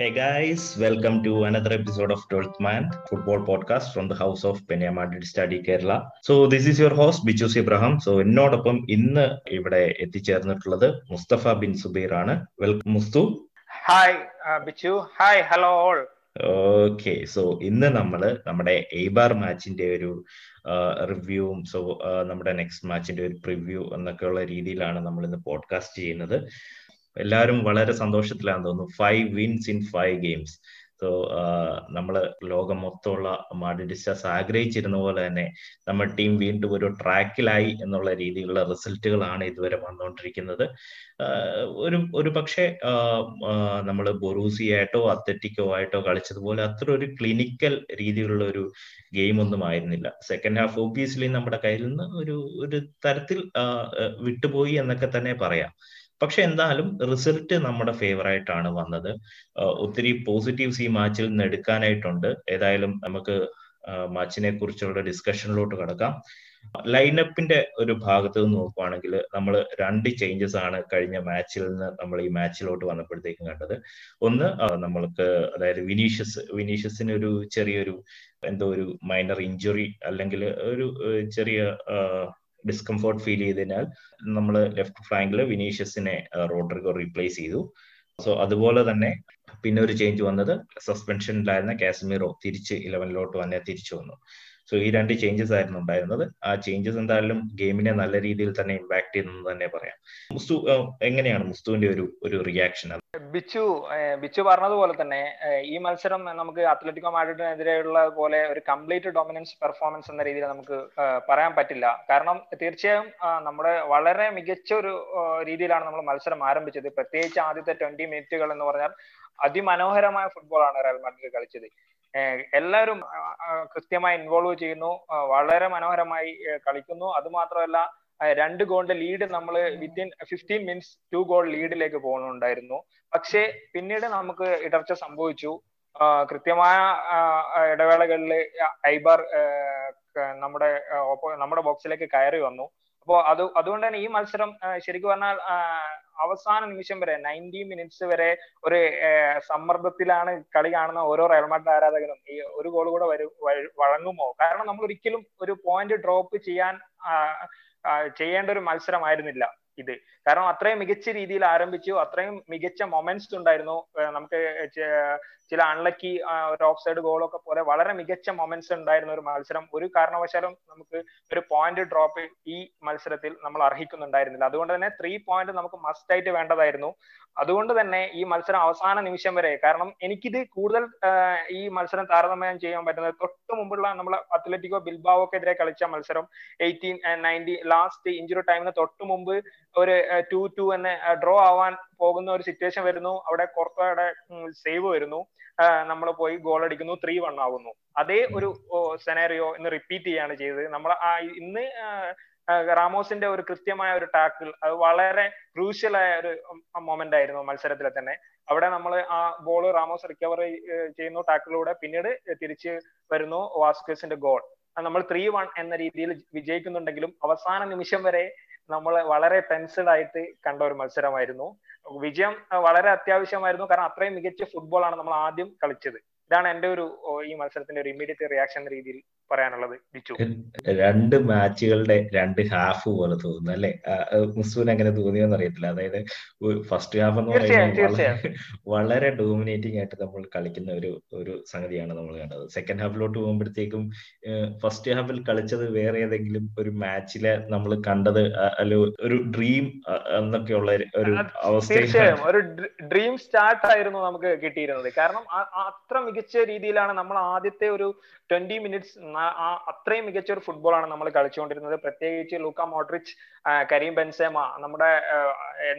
Hey guys, welcome to another episode of 12th Man Football Podcast from the House of Penyamadid Study Kerala. So this is your host Bijus Ibrahim so എന്നോടൊപ്പം ഇന്ന് ഇവിടെ എത്തിച്ചേർന്നിട്ടുള്ളത് Mustafa bin Zubair ആണ്. Welcome Mustu. Hi Bichu hi hello all okay so ഇന്ന് നമ്മൾ നമ്മുടെ Eibar മാച്ചിന്റെ ഒരു റിവ്യൂവും സോ നമ്മുടെ നെക്സ്റ്റ് മാച്ചിന്റെ ഒരു പ്രിവ്യൂ എന്നൊക്കെയുള്ള രീതിയിലാണ് നമ്മൾ ഇന്ന് പോഡ്കാസ്റ്റ് ചെയ്യുന്നത്. എല്ലാവരും വളരെ സന്തോഷത്തിലാണെന്ന് തോന്നുന്നു. Five wins in five games so നമ്മൾ ലോകം മൊത്തമുള്ള മാഡിഡിസ്റ്റേഴ്സ് ആഗ്രഹിച്ചിരുന്ന പോലെ തന്നെ നമ്മുടെ ടീം വീണ്ടും ഒരു ട്രാക്കിലായി എന്നുള്ള രീതിയിലുള്ള റിസൾട്ടുകളാണ് ഇതുവരെ വന്നുകൊണ്ടിരിക്കുന്നത്. ഒരു ഒരു പക്ഷേ നമ്മൾ ബൊറൂസിയായിട്ടോ അത്ലറ്റിക്കോ ആയിട്ടോ കളിച്ചതുപോലെ അത്ര ഒരു ക്ലിനിക്കൽ രീതിയിലുള്ള ഒരു ഗെയിം ഒന്നും ആയിരുന്നില്ല. സെക്കൻഡ് ഹാഫ് ഒബിയസ്ലി നമ്മുടെ കയ്യിൽ നിന്ന് ഒരു ഒരു തരത്തിൽ വിട്ടുപോയി എന്നൊക്കെ തന്നെ പറയാം. പക്ഷെ എന്തായാലും റിസൾട്ട് നമ്മുടെ ഫേവർ ആയിട്ടാണ് വന്നത് ഒത്തിരി പോസിറ്റീവ്സ് ഈ മാച്ചിൽ നിന്ന് എടുക്കാനായിട്ടുണ്ട്. ഏതായാലും നമുക്ക് മാച്ചിനെ കുറിച്ചുള്ള ഡിസ്കഷനിലോട്ട് കടക്കാം. ലൈനപ്പിന്റെ ഒരു ഭാഗത്ത് നിന്ന് നോക്കുവാണെങ്കിൽ നമ്മൾ രണ്ട് ചേഞ്ചസ് ആണ് കഴിഞ്ഞ മാച്ചിൽ നിന്ന് നമ്മൾ ഈ മാച്ചിലോട്ട് വന്നപ്പോഴത്തേക്കും കണ്ടത്. ഒന്ന് നമ്മൾക്ക് അതായത് വിനീഷ്യസ് വിനീഷ്യസിന് ഒരു ചെറിയൊരു എന്തോ ഒരു മൈനർ ഇഞ്ചുറി അല്ലെങ്കിൽ ഒരു ചെറിയ ഡിസ്കംഫോർട്ട് ഫീൽ ചെയ്തതിനാൽ നമ്മൾ ലെഫ്റ്റ് ഫ്ലാങ്കിൽ വിനീഷ്യസിനെ റോഡ്രിഗോ റീപ്ലേസ് ചെയ്തു. സോ അതുപോലെ തന്നെ പിന്നെ ഒരു ചേഞ്ച് വന്നത് സസ്പെൻഷനിലായിരുന്ന കാസമീറോ തിരിച്ച് ഇലവനിലോട്ട് വന്നെ തിരിച്ചു വന്നു. സോ ഈ രണ്ട് ചേഞ്ചസ് ആയിരുന്നു ഉണ്ടായിരുന്നത്. ആ ചേഞ്ചസ് എന്തായാലും ഗെയിമിനെ നല്ല രീതിയിൽ തന്നെ ഇമ്പാക്ട് ചെയ്യുന്നു തന്നെ പറയാം. മുസ്തു എങ്ങനെയാണ് മുസ്തുവിന്റെ ഒരു ഒരു റിയാക്ഷൻ ബിച്ചു ബിച്ചു പറഞ്ഞതുപോലെ തന്നെ ഈ മത്സരം നമുക്ക് അത്ലറ്റിക്കോ മാഡ്രിഡിനെതിരെയുള്ള പോലെ ഒരു കംപ്ലീറ്റ് ഡോമിനൻസ് പെർഫോമൻസ് എന്ന രീതിയിൽ നമുക്ക് പറയാൻ പറ്റില്ല. കാരണം തീർച്ചയായും നമ്മുടെ വളരെ മികച്ച ഒരു രീതിയിലാണ് നമ്മൾ മത്സരം ആരംഭിച്ചത്. പ്രത്യേകിച്ച് ആദ്യത്തെ ട്വന്റി മിനിറ്റുകൾ എന്ന് പറഞ്ഞാൽ അതിമനോഹരമായ ഫുട്ബോളാണ് റയൽ മാഡ്രിഡ് കളിച്ചത്. എല്ലാവരും കൃത്യമായി ഇൻവോൾവ് ചെയ്യുന്നു വളരെ മനോഹരമായി കളിക്കുന്നു. അത് മാത്രമല്ല രണ്ട് ഗോളിന്റെ ലീഡ് നമ്മൾ within fifteen minutes two goal ലീഡിലേക്ക് പോകുന്നുണ്ടായിരുന്നു. പക്ഷേ പിന്നീട് നമുക്ക് ഇടർച്ച സംഭവിച്ചു. കൃത്യമായ ഇടവേളകളിൽ ഐബർ നമ്മുടെ നമ്മുടെ ബോക്സിലേക്ക് കയറി വന്നു. അപ്പോ അത് അതുകൊണ്ട് തന്നെ ഈ മത്സരം ശരിക്കും പറഞ്ഞാൽ അവസാന നിമിഷം വരെ നയന്റി മിനിറ്റ്സ് വരെ ഒരു സമ്മർദ്ദത്തിലാണ് കളി കാണുന്ന ഓരോ റയൽ മാഡ്രിഡ് ആരാധകനും ഈ ഒരു ഗോൾ കൂടെ വരും വഴങ്ങുമോ? കാരണം നമ്മൾ ഒരിക്കലും ഒരു പോയിന്റ് ഡ്രോപ്പ് ചെയ്യാൻ ചെയ്യേണ്ട ഒരു മത്സരമായിരുന്നില്ല. ഇത്. കാരണം അത്രയും മികച്ച രീതിയിൽ ആരംഭിച്ചു. അത്രയും മികച്ച മൊമെന്റ്സ് ഉണ്ടായിരുന്നു. നമുക്ക് ചില അൺലക്കി ഒരു ഓഫ് സൈഡ് ഗോളൊക്കെ പോലെ വളരെ മികച്ച മൊമെന്റ്സ് ഉണ്ടായിരുന്ന ഒരു മത്സരം. ഒരു കാരണവശാലും നമുക്ക് ഒരു പോയിന്റ് ഡ്രോപ്പ് ഈ മത്സരത്തിൽ നമ്മൾ അർഹിക്കുന്നുണ്ടായിരുന്നില്ല. അതുകൊണ്ട് തന്നെ ത്രീ പോയിന്റ് നമുക്ക് മസ്റ്റ് ആയിട്ട് വേണ്ടതായിരുന്നു. അതുകൊണ്ട് തന്നെ ഈ മത്സരം അവസാന നിമിഷം വരെ കാരണം എനിക്കിത് കൂടുതൽ ഈ മത്സരം താരതമ്യം ചെയ്യാൻ പറ്റുന്നത് തൊട്ട് മുമ്പുള്ള നമ്മൾ അത്ലറ്റിക്കോ ബിൽബാവോക്കെതിരെ കളിച്ച മത്സരം എയ്റ്റീൻ നയന്റി ലാസ്റ്റ് ഇഞ്ചുറി ടൈമിന് തൊട്ട് മുമ്പ് ഒരു ടു ടു എന്ന് ഡ്രോ ആവാൻ പോകുന്ന ഒരു സിറ്റുവേഷൻ വരുന്നു. അവിടെ കൊർത്തയുടെ സേവ് വരുന്നു. നമ്മൾ പോയി ഗോൾ അടിക്കുന്നു. ത്രീ വൺ ആവുന്നു. അതേ ഒരു സെനാരിയോ ഇന്ന് റിപ്പീറ്റ് ചെയ്യാണ് ചെയ്തത്. നമ്മൾ ഇന്ന് റാമോസിന്റെ ഒരു കൃത്യമായ ഒരു ടാക്കിൾ അത് വളരെ ക്രൂഷ്യൽ ആയ ഒരു മൊമെന്റ് ആയിരുന്നു മത്സരത്തിലെ തന്നെ. അവിടെ നമ്മൾ ആ ബോൾ റാമോസ് റിക്കവർ ചെയ്യുന്നു ടാക്കിലൂടെ പിന്നീട് തിരിച്ച് വരുന്നു വാസ്കേസിന്റെ ഗോൾ നമ്മൾ ത്രീ വൺ എന്ന രീതിയിൽ വിജയിക്കുന്നുണ്ടെങ്കിലും അവസാന നിമിഷം വരെ നമ്മൾ വളരെ ടെൻസ്ഡ് ആയിട്ട് കണ്ട ഒരു മത്സരമായിരുന്നു. വിജയം വളരെ അത്യാവശ്യമായിരുന്നു. കാരണം അത്രയും മികച്ച ഫുട്ബോൾ ആണ് നമ്മൾ ആദ്യം കളിച്ചത്. ഇതാണ് എന്റെ ഒരു ഈ മത്സരത്തിന്റെ ഒരു ഇമ്മീഡിയറ്റ് റിയാക്ഷൻ രീതിയിൽ പറയാനുള്ളത് രണ്ട് മാച്ചുകളുടെ രണ്ട് ഹാഫ് പോലെ തോന്നുന്നു അല്ലെ? മുസ്തുവിന് അങ്ങനെ തോന്നിയോന്ന് അറിയത്തില്ല അതായത് ഫസ്റ്റ് ഹാഫ് എന്ന് പറയുന്നത് വളരെ ഡോമിനേറ്റിംഗ് ആയിട്ട് നമ്മൾ കളിക്കുന്ന ഒരു ഒരു സംഗതിയാണ് നമ്മൾ കണ്ടത്. സെക്കൻഡ് ഹാഫിലോട്ട് പോകുമ്പോഴത്തേക്കും ഫസ്റ്റ് ഹാഫിൽ കളിച്ചത് വേറെ ഏതെങ്കിലും ഒരു മാച്ചിലെ നമ്മൾ കണ്ടത് അല്ല ഒരു ഡ്രീം എന്നൊക്കെയുള്ള ഒരു അവസ്ഥ ഒരു ഡ്രീം സ്റ്റാർട്ട് ആയിരുന്നു നമുക്ക് കിട്ടിയിരുന്നത്. കാരണം അത്ര മികച്ച രീതിയിലാണ് നമ്മൾ ആദ്യത്തെ ഒരു ട്വന്റി മിനിറ്റ്സ് അത്രയും മികച്ച ഒരു ഫുട്ബോളാണ് നമ്മൾ കളിച്ചുകൊണ്ടിരുന്നത്. പ്രത്യേകിച്ച് ലൂക്ക മോഡ്രിച്ച് കരീം ബെൻസേമ നമ്മുടെ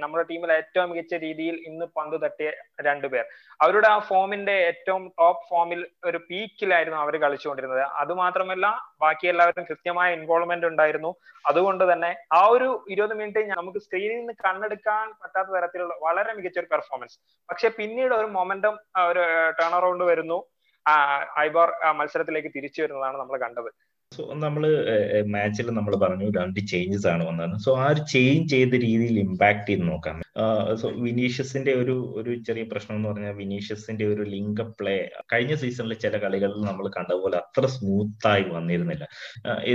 നമ്മുടെ ടീമിൽ ഏറ്റവും മികച്ച രീതിയിൽ ഇന്ന് പന്ത് തട്ടിയ രണ്ടുപേർ അവരുടെ ആ ഫോമിന്റെ ഏറ്റവും ടോപ്പ് ഫോമിൽ ഒരു പീക്കിലായിരുന്നു അവർ കളിച്ചുകൊണ്ടിരുന്നത്. അത് മാത്രമല്ല ബാക്കി എല്ലാവരും കൃത്യമായ ഇൻവോൾവ്മെന്റ് ഉണ്ടായിരുന്നു. അതുകൊണ്ട് തന്നെ ആ ഒരു ഇരുപത് മിനിറ്റ് നമുക്ക് സ്ക്രീനിൽ നിന്ന് കണ്ണെടുക്കാൻ പറ്റാത്ത തരത്തിലുള്ള വളരെ മികച്ച ഒരു പെർഫോമൻസ് പക്ഷെ പിന്നീട് ഒരു മൊമെന്റം ഒരു ടേൺ അറൗണ്ട് വരുന്നു. ഐബോർ മത്സരത്തിലേക്ക് തിരിച്ചു വരുന്നതാണ് നമ്മൾ കണ്ടത്. സോ നമ്മൾ മാച്ചിൽ നമ്മൾ പറഞ്ഞു രണ്ട് ചേഞ്ചസ് ആണ് വന്നത് സോ ആ ഒരു ചേഞ്ച് ചെയ്ത രീതിയിൽ ഇമ്പാക്ട് ചെയ്ത് നോക്കാം. സോ വിനീഷ്യസിന്റെ ഒരു ഒരു ചെറിയ പ്രശ്നം എന്ന് പറഞ്ഞാൽ വിനീഷ്യസിന്റെ ഒരു ലിങ്ക് പ്ലേ കഴിഞ്ഞ സീസണിലെ ചില കളികളിൽ നമ്മൾ കണ്ട പോലെ അത്ര സ്മൂത്തായി വന്നിരുന്നില്ല.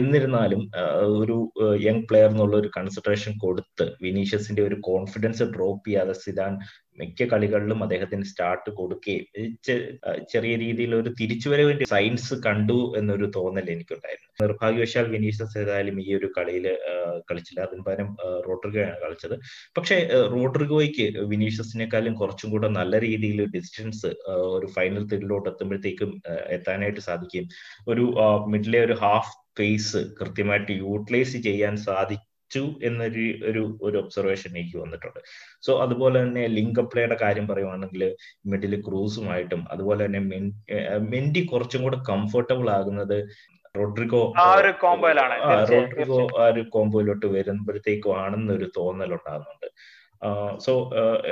എന്നിരുന്നാലും ഒരു യങ് പ്ലെയർ എന്നുള്ള ഒരു കൺസിഡറേഷൻ കൊടുത്ത് വിനീഷ്യസിന്റെ ഒരു കോൺഫിഡൻസ് ഡ്രോപ്പ് ചെയ്യാതെ സിദാൻ മിക്ക കളികളിലും അദ്ദേഹത്തിന് സ്റ്റാർട്ട് കൊടുക്കുകയും ചെറിയ രീതിയിൽ ഒരു തിരിച്ചുവരവിന്റെ സയൻസ് കണ്ടു എന്നൊരു തോന്നൽ എനിക്കുണ്ടായിരുന്നു. നിർഭാഗ്യവശാൽ വിനീഷ്യസ് ഏതായാലും ഈ ഒരു കളിയിൽ കളിച്ചില്ല. അതിന് പകരം റോഡ്രിഗോയാണ് കളിച്ചത്. പക്ഷേ റോഡ്രിഗോയ്ക്ക് വിനീഷ്യസിനേക്കാളും കുറച്ചും കൂടെ നല്ല രീതിയിൽ ഡിസ്റ്റൻസ് ഒരു ഫൈനൽ തിരിലോട്ട് എത്തുമ്പോഴത്തേക്കും എത്താനായിട്ട് സാധിക്കും ഒരു മിഡിലെ ഒരു ഹാഫ് ഫേസ് കൃത്യമായിട്ട് യൂട്ടിലൈസ് ചെയ്യാൻ സാധിക്കും ു എന്നൊരു ഒരു ഒരു ഒബ്സർവേഷൻ എനിക്ക് വന്നിട്ടുണ്ട്. സോ അതുപോലെ തന്നെ ലിങ്ക് അപ്ലേയുടെ കാര്യം പറയുവാണെങ്കിൽ മിഡിൽ ക്രൂസുമായിട്ടും അതുപോലെ തന്നെ മെന്റി കുറച്ചും കൂടെ കംഫർട്ടബിൾ ആകുന്നത് റോഡ്രിഗോ റോഡ്രിഗോ ആ ഒരു കോംബോയിലോട്ട് വരുമ്പോഴത്തേക്കും ആണെന്നൊരു തോന്നൽ ഉണ്ടാകുന്നുണ്ട് സോ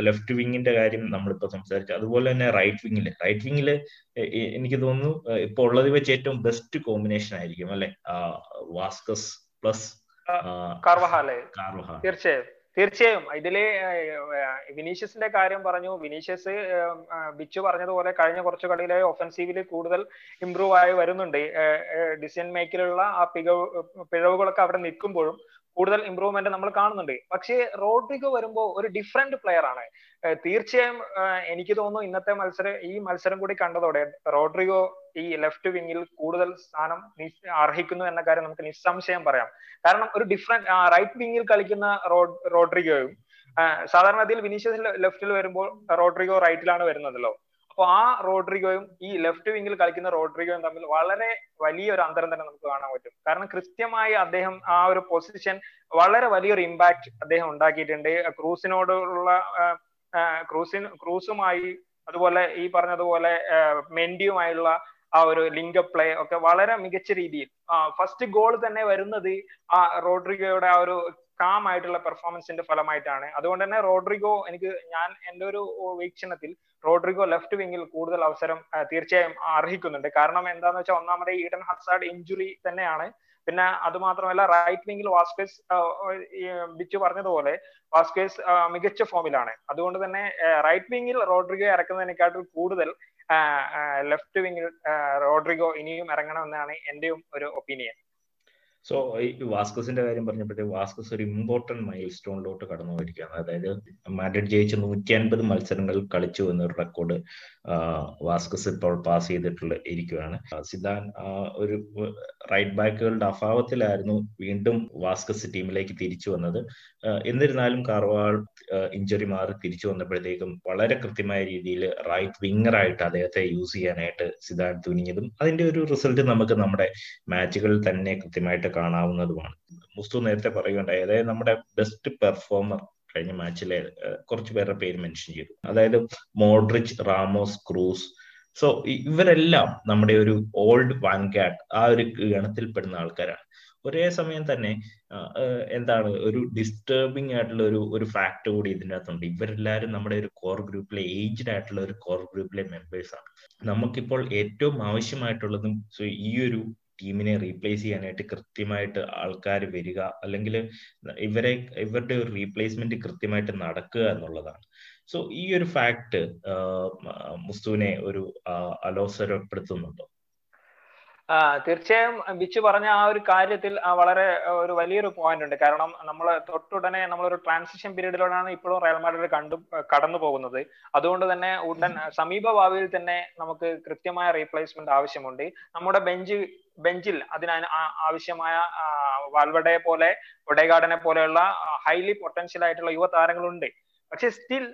ലെഫ്റ്റ് വിങ്ങിന്റെ കാര്യം നമ്മളിപ്പോ സംസാരിച്ചു. അതുപോലെ തന്നെ റൈറ്റ് വിങ്ങിൽ റൈറ്റ് വിങ്ങിൽ എനിക്ക് തോന്നുന്നു ഇപ്പൊ ഉള്ളത് വെച്ച് ഏറ്റവും ബെസ്റ്റ് കോമ്പിനേഷൻ ആയിരിക്കും അല്ലെ? വാസ്കസ് പ്ലസ് കാർവഹാലെ. തീർച്ചയായും. തീർച്ചയായും. ഇതിൽ വിനീഷ്യസിന്റെ കാര്യം പറഞ്ഞു. വിനീഷ്യസ് ബിച്ചു പറഞ്ഞതുപോലെ കഴിഞ്ഞ കുറച്ച് കളിയിലെ ഒഫൻസീവിൽ കൂടുതൽ ഇമ്പ്രൂവ് ആയി വരുന്നുണ്ട്. ഡിസിഷൻ മേക്കിലുള്ള ആ പിഴവ് പിഴവുകളൊക്കെ അവിടെ നിൽക്കുമ്പോഴും കൂടുതൽ ഇമ്പ്രൂവ്മെന്റ് നമ്മൾ കാണുന്നുണ്ട്. പക്ഷേ റോഡ്രിഗോ വരുമ്പോൾ ഒരു ഡിഫറെന്റ് പ്ലെയർ ആണ്. തീർച്ചയായും എനിക്ക് തോന്നുന്നു ഇന്നത്തെ മത്സരം ഈ മത്സരം കൂടി കണ്ടതോടെ റോഡ്രിഗോ ഈ ലെഫ്റ്റ് വിങ്ങിൽ കൂടുതൽ സ്ഥാനം അർഹിക്കുന്നു എന്ന കാര്യം നമുക്ക് നിസ്സംശയം പറയാം. കാരണം ഒരു ഡിഫറെന്റ് റൈറ്റ് വിങ്ങിൽ കളിക്കുന്ന റോഡ്രിഗോയും സാധാരണ സാധാരണഗതിയിൽ വിനീഷ്യസ് ലെഫ്റ്റിൽ വരുമ്പോൾ റോഡ്രിഗോ റൈറ്റിലാണ് വരുന്നതല്ലോ. അപ്പൊ ആ റോഡ്രിഗോയും ഈ ലെഫ്റ്റ് വിങ്ങിൽ കളിക്കുന്ന റോഡ്രിഗോയും തമ്മിൽ വളരെ വലിയ ഒരു അന്തരം തന്നെ നമുക്ക് കാണാൻ പറ്റും. കാരണം കൃത്യമായി അദ്ദേഹം ആ ഒരു പൊസിഷൻ വളരെ വലിയൊരു ഇമ്പാക്ട് അദ്ദേഹം ഉണ്ടാക്കിയിട്ടുണ്ട്. ക്രൂസിനോടുള്ള ക്രൂസിൻ ക്രൂസുമായി അതുപോലെ ഈ പറഞ്ഞതുപോലെ മെൻഡിയുമായുള്ള ആ ഒരു ലിങ്ക് പ്ലേ ഒക്കെ വളരെ മികച്ച രീതിയിൽ. ഫസ്റ്റ് ഗോൾ തന്നെ വരുന്നത് ആ റോഡ്രിഗോയുടെ ആ ഒരു കാം ആയിട്ടുള്ള പെർഫോമൻസിന്റെ ഫലമായിട്ടാണ്. അതുകൊണ്ട് തന്നെ റോഡ്രിഗോ എനിക്ക് ഞാൻ എന്റെ ഒരു വീക്ഷണത്തിൽ റോഡ്രിഗോ ലെഫ്റ്റ് വിങ്ങിൽ കൂടുതൽ അവസരം തീർച്ചയായും അർഹിക്കുന്നുണ്ട്. കാരണം എന്താന്ന് വെച്ചാൽ ഒന്നാമത് ഈഡൻ ഹസാർഡ് ഇഞ്ചുറി തന്നെയാണ്. പിന്നെ അത് മാത്രമല്ല റൈറ്റ് വിങ്ങിൽ വാസ്കേസ് ബിച്ചു പറഞ്ഞതുപോലെ വാസ്കേസ് മികച്ച ഫോമിലാണ് അതുകൊണ്ട് തന്നെ റൈറ്റ് വിങ്ങിൽ റോഡ്രിഗോ ഇറക്കുന്നതിനെക്കാട്ടിൽ കൂടുതൽ ലെഫ്റ്റ് വിങ്ങിൽ റോഡ്രിഗോ ഇനിയും ഇറങ്ങണമെന്നാണ് എന്റെയും ഒരു ഒപ്പീനിയൻ സോ ഈ വാസ്കസിന്റെ കാര്യം പറഞ്ഞപ്പോഴത്തെ വാസ്കസ് ഒരു ഇമ്പോർട്ടന്റ് മൈൽ സ്റ്റോണിലോട്ട് കടന്നു പോയിരിക്കുകയാണ് അതായത് മാഡ്രിഡ് ജയിച്ച നൂറ്റി അൻപത് മത്സരങ്ങൾ കളിച്ചു എന്നൊരു റെക്കോർഡ് വാസ്കസ് ഇപ്പോൾ പാസ് ചെയ്തിട്ടുള്ള ഇരിക്കുകയാണ് സിദാൻ ഒരു റൈറ്റ് ബാക്കുകളുടെ അഭാവത്തിലായിരുന്നു വീണ്ടും വാസ്കസ് ടീമിലേക്ക് തിരിച്ചു വന്നത്. എന്നിരുന്നാലും കാർവാൾ ഇഞ്ചുറി മാറി തിരിച്ചു വന്നപ്പോഴത്തേക്കും വളരെ കൃത്യമായ രീതിയിൽ റൈറ്റ് വിങ്ങറായിട്ട് അദ്ദേഹത്തെ യൂസ് ചെയ്യാനായിട്ട് സിദാൻ തുനിഞ്ഞതും അതിന്റെ ഒരു റിസൾട്ട് നമുക്ക് നമ്മുടെ മാച്ചുകളിൽ തന്നെ കൃത്യമായിട്ട് കാണാവുന്നതുമാണ്. മുസ്തു നേരത്തെ പറയുകയുണ്ടായി. അതായത് നമ്മുടെ ബെസ്റ്റ് പെർഫോമർ കഴിഞ്ഞ മാച്ചിലെ കുറച്ച് പേരുടെ പേര് മെൻഷൻ ചെയ്തു. അതായത് മോഡ്രിച്ച് റാമോസ് ക്രൂസ് സോ ഇവരെല്ലാം നമ്മുടെ ഒരു ഓൾഡ് വാൻഗാഡ് ആ ഒരു ഗണത്തിൽപ്പെടുന്ന ആൾക്കാരാണ്. ഒരേ സമയം തന്നെ എന്താണ് ഒരു ഡിസ്റ്റർബിംഗ് ആയിട്ടുള്ള ഒരു ഒരു ഫാക്ട് കൂടി ഇതിന്റെ അകത്തുണ്ട്. ഇവരെല്ലാവരും നമ്മുടെ ഒരു കോർ ഗ്രൂപ്പിലെ ഏജ്ഡ് ആയിട്ടുള്ള ഒരു കോർ ഗ്രൂപ്പിലെ മെമ്പേഴ്സ് ആണ്. നമുക്കിപ്പോൾ ഏറ്റവും ആവശ്യമായിട്ടുള്ളതും ഈ ഒരു ടീമിനെ റീപ്ലേസ് ചെയ്യാനായിട്ട് കൃത്യമായിട്ട് ആൾക്കാർ വരിക അല്ലെങ്കിൽ ഇവരെ ഇവരുടെ ഒരു റീപ്ലേസ്മെന്റ് കൃത്യമായിട്ട് നടക്കുക എന്നുള്ളതാണ്. സോ ഈ ഒരു ഫാക്ട് മുസ്തുവിനെ ഒരു അലോസരപ്പെടുത്തുന്നുണ്ടോ? തീർച്ചയായും ബിച്ചു പറഞ്ഞ ആ ഒരു കാര്യത്തിൽ വളരെ ഒരു വലിയൊരു പോയിന്റ് ഉണ്ട്. കാരണം നമ്മൾ തൊട്ടുടനെ ഒരു ട്രാൻസിഷൻ പീരീഡിലൂടെയാണ് ഇപ്പോഴും റയൽ മാഡ്രിഡ് കണ്ടു കടന്നു പോകുന്നത്. അതുകൊണ്ട് തന്നെ ഉടൻ സമീപ ഭാവിയിൽ തന്നെ നമുക്ക് കൃത്യമായ റീപ്ലേസ്മെന്റ് ആവശ്യമുണ്ട്. നമ്മുടെ ബെഞ്ച് ബെഞ്ചിൽ അതിന് ആവശ്യമായ വാൽവഡയെ പോലെ ഒഡേഗാർഡനെ പോലെയുള്ള ഹൈലി പൊട്ടൻഷ്യൽ ആയിട്ടുള്ള യുവ താരങ്ങളുണ്ട് പക്ഷെ സ്റ്റിൽ